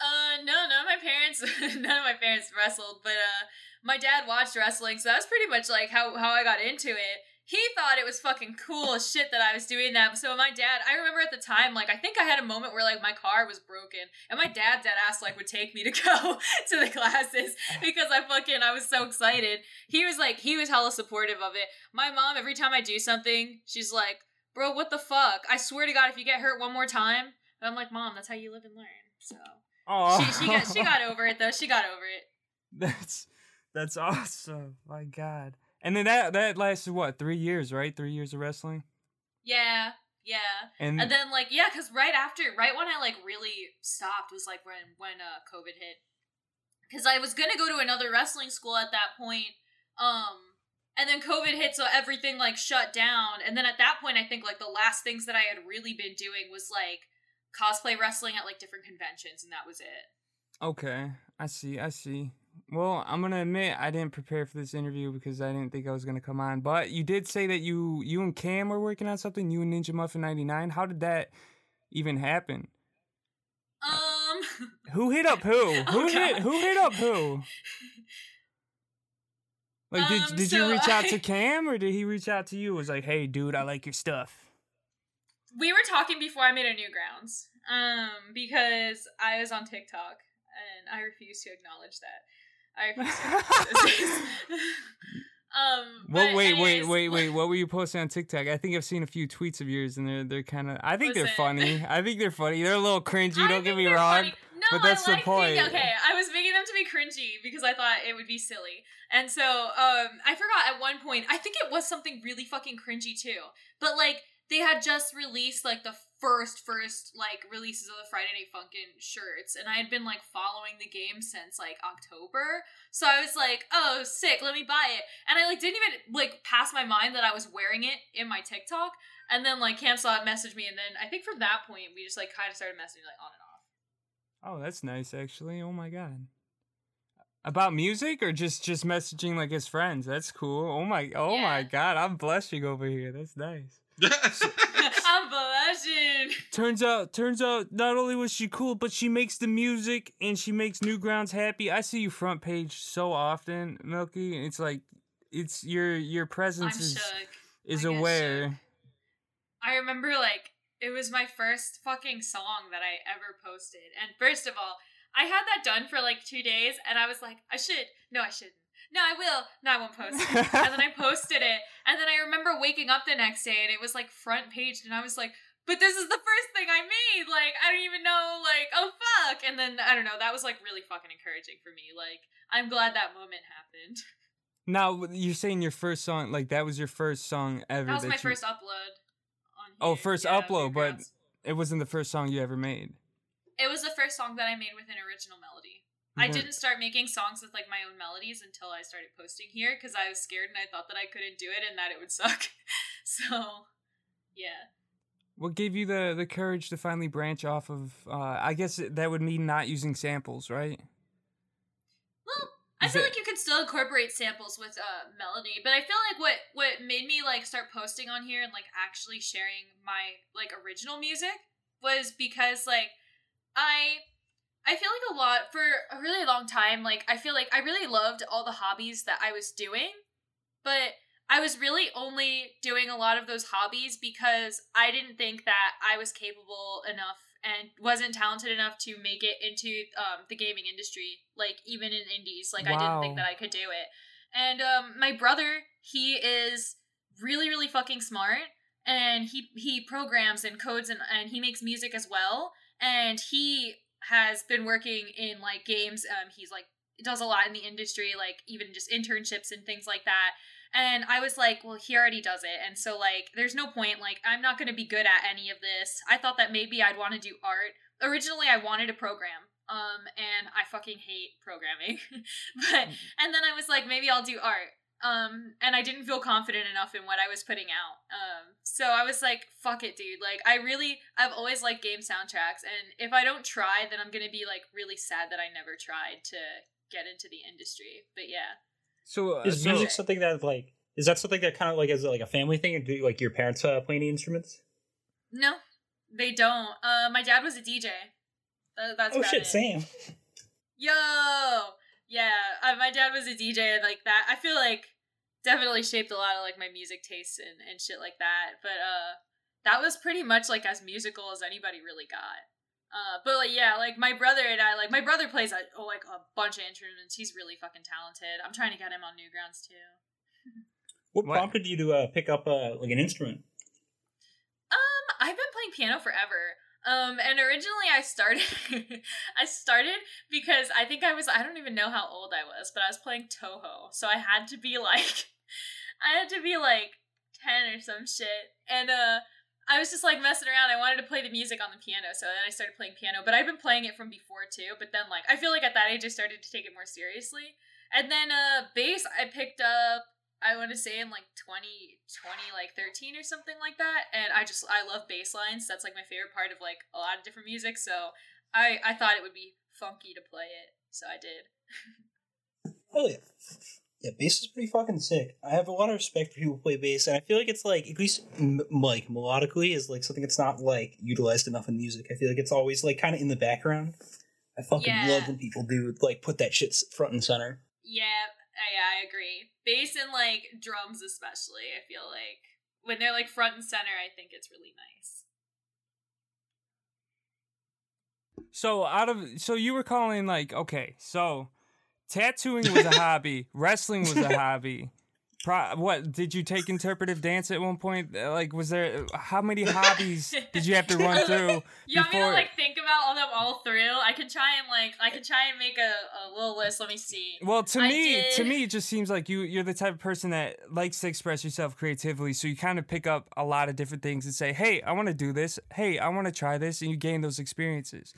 Uh, no, my parents, none of my parents wrestled, but uh, my dad watched wrestling, so that's pretty much like how how I got into it. He thought it was fucking cool as shit that I was doing that. So my dad, I remember at the time, like I think I had a moment where like my car was broken, and my dad, dead ass, like would take me to go to the classes because I fucking I was so excited. He was like he was hella supportive of it. My mom, every time I do something, she's like, "Bro, what the fuck? I swear to God, if you get hurt one more time," and I'm like, "Mom, that's how you live and learn." So Oh, she she got she got over it though. She got over it. That's that's awesome. My God. And then that that lasted what three years, right? Three years of wrestling. Yeah, yeah. And, And then like yeah, because right after, right when I like really stopped was like when when uh COVID hit. Because I was gonna go to another wrestling school at that point, um, and then COVID hit, so everything like shut down. And then at that point, I think like the last things that I had really been doing was like cosplay wrestling at like different conventions, and that was it. okay, I see. I see. Well, I'm gonna admit I didn't prepare for this interview because I didn't think I was gonna come on. But you did say that you you and Cam were working on something. You and ninjamuffin99. How did that even happen? Um, Who hit up who? Who Oh, hit who hit up who? Like did Um, did you so reach out to Cam or did he reach out to you? It was like, hey dude, I like your stuff. We were talking before I made a Newgrounds, um, because I was on TikTok and I refuse to acknowledge that. I refuse to acknowledge um, Well, wait, anyways, wait, wait, wait. What were you posting on TikTok? I think I've seen a few tweets of yours, and they're they're kind of. I think they're funny. I think they're funny. They're a little cringy. I Don't get me wrong. funny. No, but that's I the point. Being, okay, I was making them to be cringy because I thought it would be silly, and so um, I forgot at one point. I think it was something really fucking cringy too. But like they had just released like the first first like releases of the Friday Night Funkin' shirts, and I had been like following the game since like October. So I was like, oh, sick, let me buy it. And I like didn't even like pass my mind that I was wearing it in my TikTok. And then like Cam saw it, messaged me, and then I think from that point we just like kind of started messaging like on and off. Oh, that's nice, actually. Oh my god. About music or just just messaging like his friends? That's cool. Oh my, oh my god, I'm blushing over here. That's nice. I'm blushing. Turns out, turns out, not only was she cool, but she makes the music and she makes Newgrounds happy. I see you front page so often, Milky. It's like, it's your your I'm presence is shook. is I aware. shook. I remember like it was my first fucking song that I ever posted. And first of all, I had that done for like two days, and I was like, I should. No, I shouldn't. No, I will. No, I won't post it. and then I posted it, and then I remember waking up the next day, and it was like front page, and I was like. But this is the first thing I made. Like, I don't even know, like, oh fuck. And then, I don't know, that was like really fucking encouraging for me. Like, I'm glad that moment happened. Now you're saying your first song, like that was your first song ever. That was my you- first upload on Oh, first Yeah, upload, but it wasn't the first song you ever made. It was the first song that I made with an original melody. I didn't start making songs with like my own melodies until I started posting here because I was scared and I thought that I couldn't do it and that it would suck. so, yeah. What gave you the the courage to finally branch off of? Uh, I guess that would mean not using samples, right? Well, I Is feel it- like you can still incorporate samples with uh, melody, but I feel like what what made me like start posting on here and like actually sharing my like original music was because like I I feel like a lot for a really long time like I feel like I really loved all the hobbies that I was doing, but I was really only doing a lot of those hobbies because I didn't think that I was capable enough and wasn't talented enough to make it into um, the gaming industry, like even in indies. Like I didn't think that I could do it. And um, my brother, he is really, really fucking smart, and he he programs and codes and and he makes music as well. And he has been working in like games. Um, he's like does a lot in the industry, like even just internships and things like that. And I was like, well, he already does it. And so, like, there's no point. Like, I'm not going to be good at any of this. I thought that maybe I'd want to do art. Originally, I wanted to program. Um, and I fucking hate programming. but and then I was like, maybe I'll do art. Um, and I didn't feel confident enough in what I was putting out. Um, so I was like, fuck it, dude. Like, I really, I've always liked game soundtracks, and if I don't try, then I'm gonna be like really sad that I never tried to get into the industry. But yeah. So uh, Is so- music something that like is that something that kind of like is it like a family thing, or do like your parents uh, play any instruments? No, they don't. Uh, my dad was a DJ. Tha- that's oh shit, it. Sam. Yo, yeah, uh, my dad was a DJ and like that. I feel like definitely shaped a lot of like my music tastes and, and shit like that. But uh, that was pretty much like as musical as anybody really got. Uh, but like yeah, like my brother and I, like my brother plays a, oh, like a bunch of instruments. He's really fucking talented. I'm trying to get him on Newgrounds too. What, What- prompted you to uh, pick up uh, like an instrument? Um, I've been playing piano forever. Um, and originally I started, I started because I think I was, I don't even know how old I was, but I was playing Touhou, so I had to be like, I had to be like ten or some shit, and uh, I was just like messing around. I wanted to play the music on the piano, so then I started playing piano. But I've been playing it from before too. But then like, I feel like at that age I started to take it more seriously. And then uh, bass I picked up I want to say in like 2020, like 13 or something like that. And I just, I love bass lines. That's like my favorite part of like a lot of different music. So I, I thought it would be funky to play it. So I did. Oh yeah. Yeah, bass is pretty fucking sick. I have a lot of respect for people who play bass, and I feel like it's like at least m- like melodically is like something that's not like utilized enough in music. I feel like it's always like kind of in the background. I fucking Yeah. love when people do like put that shit front and center. Yeah, I, yeah, I agree. Bass and like drums, especially. I feel like when they're like front and center, I think it's really nice. So out of so you were calling like okay, so tattooing was a hobby, wrestling was a hobby. Pro, what did you take interpretive dance at one point? Like, was there how many hobbies did you have to run through? You want me to like think about all them all through? I can try and like I can try and make a, a little list. Let me see. Well, to I me, to me, it just seems like you you're the type of person that likes to express yourself creatively. So you kind of pick up a lot of different things and say, "Hey, I want to do this. Hey, I want to try this," and you gain those experiences.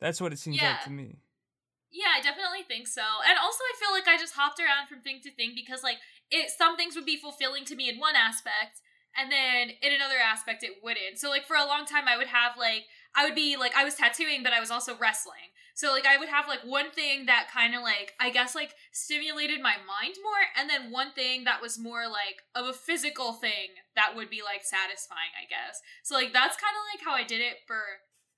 That's what it seems Yeah. like to me. Yeah, I definitely think so. And also I feel like I just hopped around from thing to thing because like it some things would be fulfilling to me in one aspect and then in another aspect it wouldn't. So like for a long time I would have like I would be like I was tattooing but I was also wrestling. So like I would have like one thing that kind of like I guess like stimulated my mind more and then one thing that was more like of a physical thing that would be like satisfying, I guess. So like that's kind of like how I did it for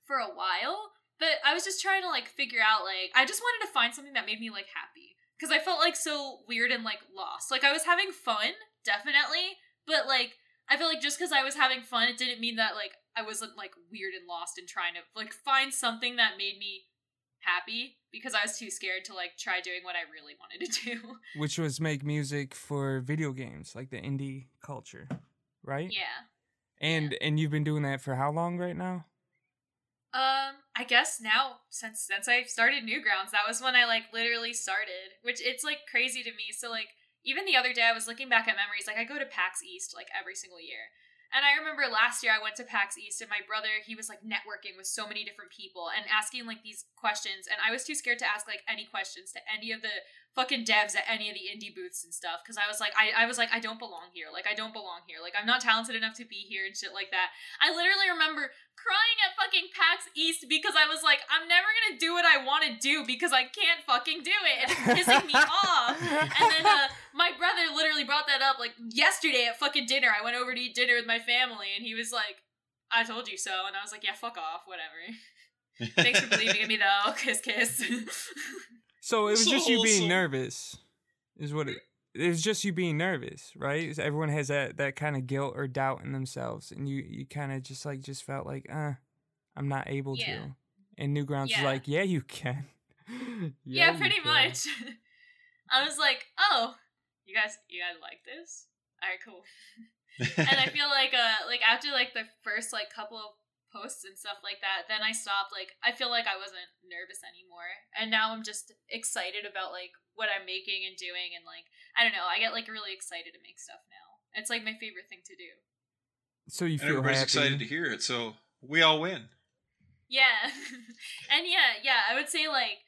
for a while. But I was just trying to like figure out like I just wanted to find something that made me like happy because I felt like so weird and like lost. Like I was having fun, definitely, but like I feel like just because I was having fun, it didn't mean that like I wasn't like weird and lost and trying to like find something that made me happy because I was too scared to like try doing what I really wanted to do. Which was make music for video games, like the indie culture, right? yeah. And and you've been doing that for how long right now? Um, I guess now since since I started Newgrounds, that was when I like literally started, which it's like crazy to me. So like even the other day I was looking back at memories, like I go to PAX East like every single year. And I remember last year I went to PAX East and my brother, he was like networking with so many different people and asking like these questions and I was too scared to ask like any questions to any of the fucking devs at any of the indie booths and stuff because I was like I, I was like I don't belong here. Like I don't belong here. Like I'm not talented enough to be here and shit like that. I literally remember crying at fucking PAX East because I was like, I'm never gonna do what I want to do because I can't fucking do it, and it's pissing me off. And then uh, my brother literally brought that up like yesterday at fucking dinner. I went over to eat dinner with my family, and he was like, "I told you so," and I was like, "Yeah, fuck off, whatever." Thanks for believing in me though. Kiss, kiss. So it was just you being nervous, is what it. It was just you being nervous, right? Everyone has that that kind of guilt or doubt in themselves, and you you kind of just like just felt like, uh, I'm not able Yeah. to. And Newgrounds Yeah. is like, yeah, you can. yeah, you pretty can." much. I was like, "Oh, you guys, you guys like this? All right, cool." and I feel like uh like after like the first like couple of posts and stuff like that, then I stopped like I feel like I wasn't nervous anymore. And now I'm just excited about like what I'm making and doing and like I don't know, I get like really excited to make stuff now. It's like my favorite thing to do. So you And feel everybody's happy. excited to hear it, so we all win. Yeah. and yeah, yeah, I would say like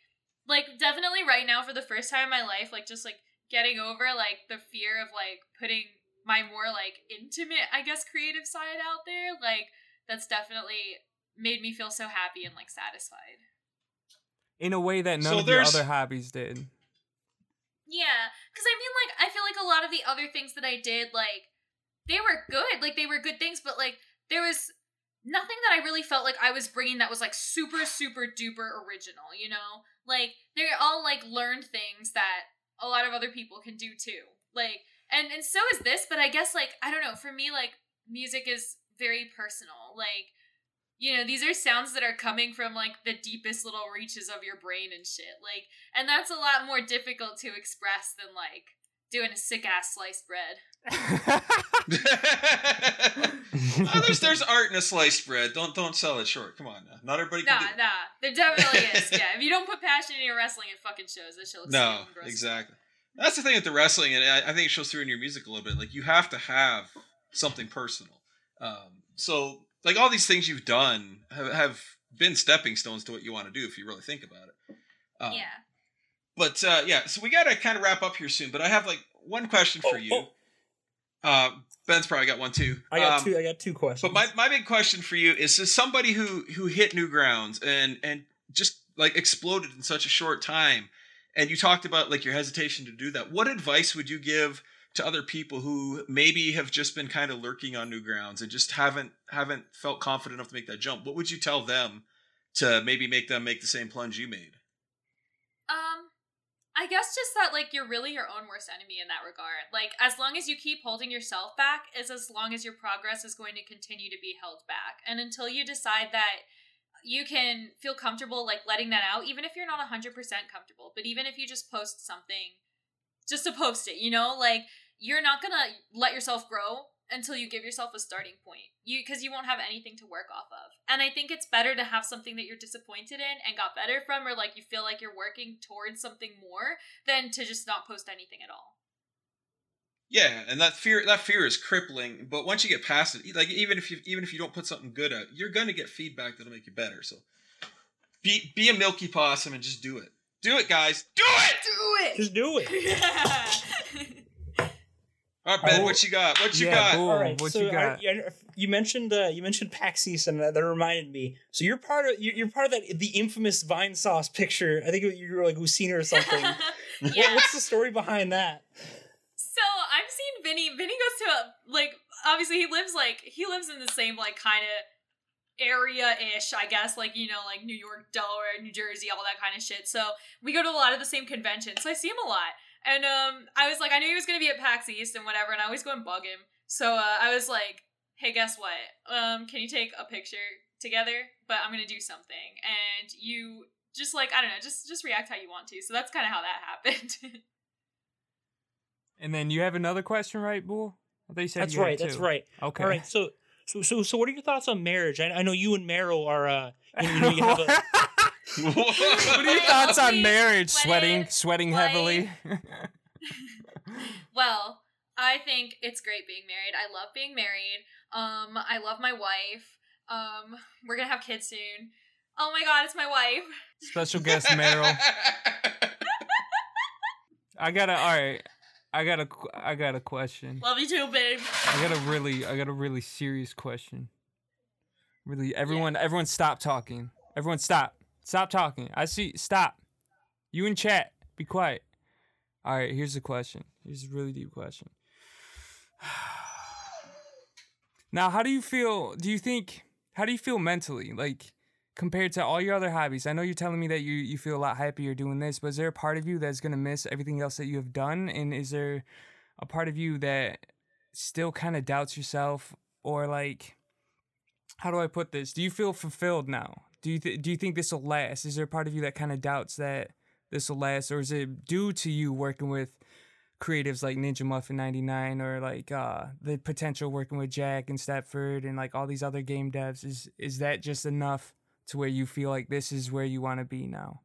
like definitely right now for the first time in my life, like just like getting over like the fear of like putting my more like intimate, I guess, creative side out there, like that's definitely made me feel so happy and like satisfied. In a way that none So of your other hobbies did. Yeah, because I mean, like, I feel like a lot of the other things that I did, like, they were good. Like, they were good things, but, like, there was nothing that I really felt like I was bringing that was, like, super, super duper original, you know? Like, they're all, like, learned things that a lot of other people can do too. Like, and, and so is this, but I guess, like, I don't know, for me, like, music is very personal. Like, you know, these are sounds that are coming from like the deepest little reaches of your brain and shit. Like, and that's a lot more difficult to express than like doing a sick ass sliced bread. Oh, there's there's art in a sliced bread. Don't don't sell it short. Come on now. Not everybody Nah, can do. nah, there definitely is. Yeah, if you don't put passion in your wrestling, it fucking shows. That shit looks No, gross. exactly. That's the thing with the wrestling, and I, I think it shows through in your music a little bit. Like you have to have something personal. Um, so like all these things you've done have, have been stepping stones to what you want to do if you really think about it. Um, Yeah. But uh, yeah, so we got to kind of wrap up here soon. But I have like one question for Oh, you. oh. Uh, Ben's probably got one too. I got Um, two. I got two questions. But my, my big question for you is: as somebody who who hit Newgrounds and and just like exploded in such a short time, and you talked about like your hesitation to do that. What advice would you give to other people who maybe have just been kind of lurking on Newgrounds and just haven't haven't felt confident enough to make that jump? What would you tell them to maybe make them make the same plunge you made? Um, I guess just that like you're really your own worst enemy in that regard. Like as long as you keep holding yourself back, is as long as your progress is going to continue to be held back. And until you decide that you can feel comfortable like letting that out, even if you're not 100% comfortable, but even if you just post something just to post it, you know, like you're not going to let yourself grow until you give yourself a starting point. You because you won't have anything to work off of. And I think it's better to have something that you're disappointed in and got better from or like you feel like you're working towards something more than to just not post anything at all. Yeah, and that fear that fear is crippling. But once you get past it, like even if you even if you don't put something good out, you're gonna get feedback that'll make you better. So be be a milky possum and just do it. Do it, guys. Do it. Do it. Just do it. All right, Ben, Oh, what you got? What you yeah, got? cool. All right. what so you got? yeah, you mentioned uh, you mentioned PAX East, and that, that reminded me. So you're part of you're, you're part of that the infamous Vinesauce picture. I think you were like Lucina or something. What- yeah. what's the story behind that? So I've seen Vinny. Vinny goes to a like obviously he lives like he lives in the same like kind of area ish, I guess, like you know, like New York, Delaware, New Jersey, all that kind of shit. So we go to a lot of the same conventions. So I see him a lot. And um I was like I knew he was gonna be at PAX East and whatever, and I always go and bug him. So uh, I was like, hey, guess what? Um, can you take a picture together? But I'm gonna do something. And you just like, I don't know, just just react how you want to. So that's kinda how that happened. And then you have another question, right, Bull? I thought you said That's right. That's right. Okay. All right. So so so so what are your thoughts on marriage? I, I know you and Meryl are uh you you know you have a what are your thoughts on marriage? sweating, Sweating, like- heavily. Well, I think it's great being married. I love being married. Um, I love my wife. Um, we're gonna have kids soon. Oh my god, it's my wife. Special guest Meryl. I gotta. All right. I got a. I got a question. Love you too, babe. I got a really. I got a really serious question. Really, everyone. Everyone, stop talking. Everyone, stop. Stop talking. I see. Stop. You in chat. Be quiet. All right. Here's the question. Here's a really deep question. Now, how do you feel? Do you think? How do you feel mentally? Like compared to all your other hobbies? I know you're telling me that you you feel a lot happier doing this, but is there a part of you that's gonna miss everything else that you have done? And is there a part of you that still kind of doubts yourself, or like, how do I put this? Do you feel fulfilled now? Do you th- do you think this will last? Is there a part of you that kind of doubts that this will last, or is it due to you working with creatives like ninjamuffin99 or like uh the potential working with Jack and Stepford and like all these other game devs is is that just enough to where you feel like this is where you want to be now?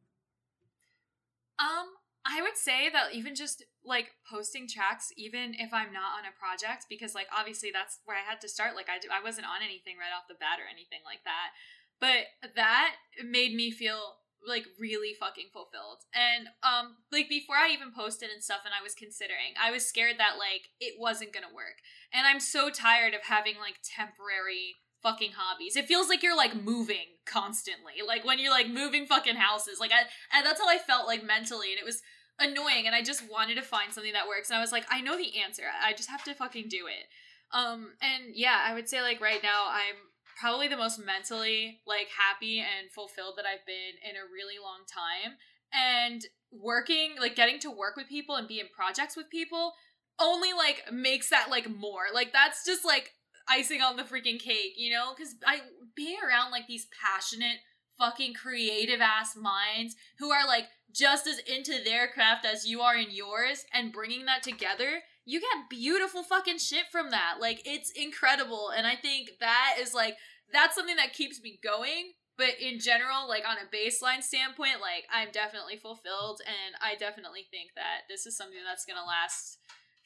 Um, I would say that even just like posting tracks, even if I'm not on a project, because like obviously that's where I had to start. Like I do, I wasn't on anything right off the bat or anything like that. But that made me feel like really fucking fulfilled. And um like before I even posted and stuff and I was considering, I was scared that like it wasn't going to work. And I'm so tired of having like temporary fucking hobbies. It feels like you're like moving constantly. Like when you're like moving fucking houses. Like I and that's how I felt like mentally and it was annoying and I just wanted to find something that works and I was like I know the answer. I just have to fucking do it. Um and yeah, I would say like right now I'm probably the most mentally like happy and fulfilled that I've been in a really long time. And working, like getting to work with people and be in projects with people only like makes that like more. Like that's just like icing on the freaking cake, you know? Cuz I being around like these passionate fucking creative ass minds who are like just as into their craft as you are in yours and bringing that together you get beautiful fucking shit from that. Like it's incredible and I think that is like that's something that keeps me going. But in general, like on a baseline standpoint, like I'm definitely fulfilled and I definitely think that this is something that's gonna last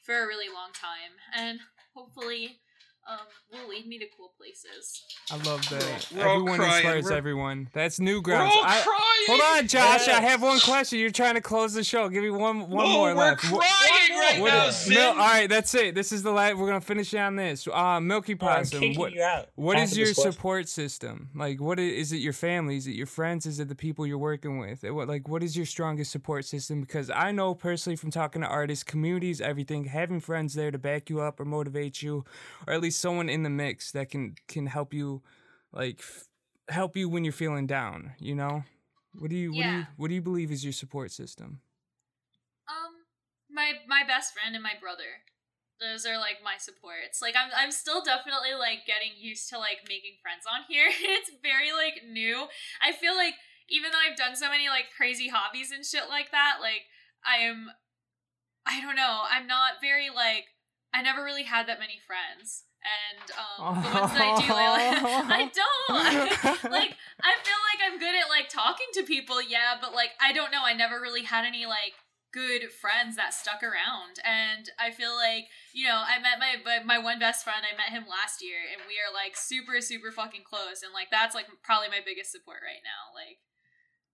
for a really long time. And hopefully um, will lead me to cool places. I love that. We're everyone crying. inspires We're- everyone. That's new We're grounds. all I- crying. hold on, Josh. I have one question. You're trying to close the show. Give me one one no, more we're left. crying What- right what now, is- Sin. Mil- all right, that's it. This is the last. We're gonna finish it on this. Uh, Milky I'm Possum. kicking What, what is your support system? Like, what is, is it? Your family? Is it your friends? Is it the people you're working with? Uh, What like what is your strongest support system? Because I know personally from talking to artists, communities, everything, having friends there to back you up or motivate you, or at least someone in the mix that can can help you, like f- help you when you're feeling down. You know, what do you what do you what do you believe is your support system? Um, my my best friend and my brother. Those are like my supports. Like I'm I'm still definitely like getting used to like making friends on here. it's very like new. I feel like even though I've done so many like crazy hobbies and shit like that, like I am I don't know, I'm not very like I never really had that many friends. And um the ones I do like, I don't like I feel like I'm good at like talking to people, yeah, but like I don't know, I never really had any like good friends that stuck around. And I feel like, you know, I met my my, my one best friend, I met him last year and we are like super super fucking close and like that's like probably my biggest support right now. Like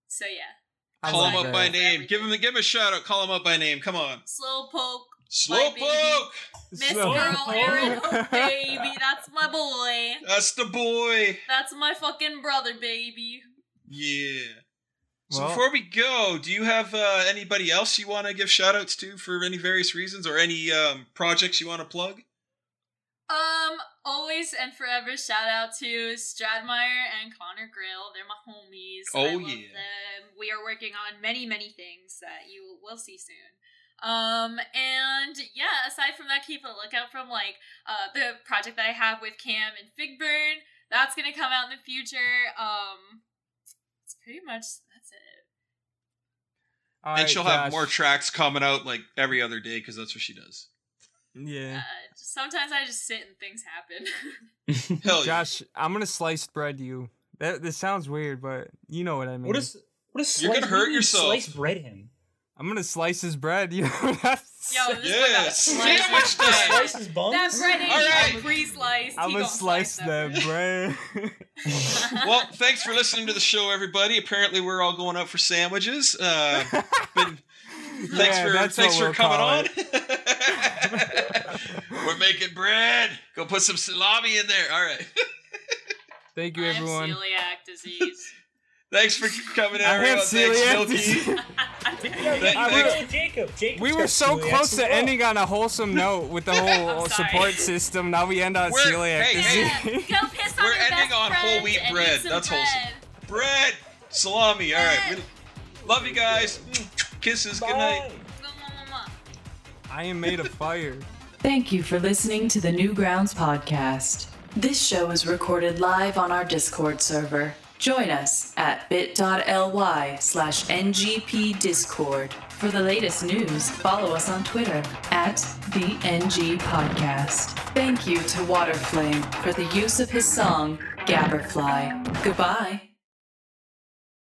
so yeah. I Call him up that. by name. Give him give him a shout out. Call him up by name. Come on. Slowpoke, baby. Slowpoke. Miss So- Girl, Aaron, oh baby, that's my boy. That's the boy. That's my fucking brother, baby. Yeah. So Well- before we go, do you have uh, anybody else you want to give shout outs to for any various reasons or any um, projects you want to plug? Um, always and forever shout out to Stradmeyer and Connor Grill. They're my homies. Oh, I love yeah. them. We are working on many, many things that you will see soon. Um, and yeah, aside from that, keep a lookout from like uh the project that I have with Cam and Figburn. That's gonna come out in the future. Um, it's pretty much that's it. All and right, she'll have more tracks coming out like every other day because that's what she does. Yeah. Uh, sometimes I just sit and things happen. Hell yeah. Josh, I'm gonna slice bread you. That this sounds weird, but you know what I mean. What is what is You're gonna hurt what do yourself. Slice bread him. I'm gonna slice his bread. You know what I'm Yo, this Yeah, boy got sliced. Slice his buns. That bread ain't All right. even pre-sliced. I'm gonna gonna slice that that bread. well, thanks for listening to the show, everybody. Apparently, we're all going out for sandwiches. Uh, been, thanks Yeah, for thanks for we'll coming on. we're making bread. Go put some salami in there. All right. Thank you, I have everyone. celiac disease. Thanks for coming out. I have Thanks, celiac Milky. disease. Yeah, That- I thanks- really Jacob. Jacob. We were so close to ending on a wholesome note with the whole support system. Now we end on We're- celiac hey, Yeah, disease. go piss on We're your ending best on whole wheat bread. That's bread. wholesome. Bread, salami. All right. We love you guys. Kisses. Good night. I am made of fire. Thank you for listening to the Newgrounds podcast. This show is recorded live on our Discord server. Join us at bit.ly slash ngpdiscord. For the latest news, follow us on Twitter at the NG Podcast. Thank you to Waterflame for the use of his song, Gabberfly. Goodbye.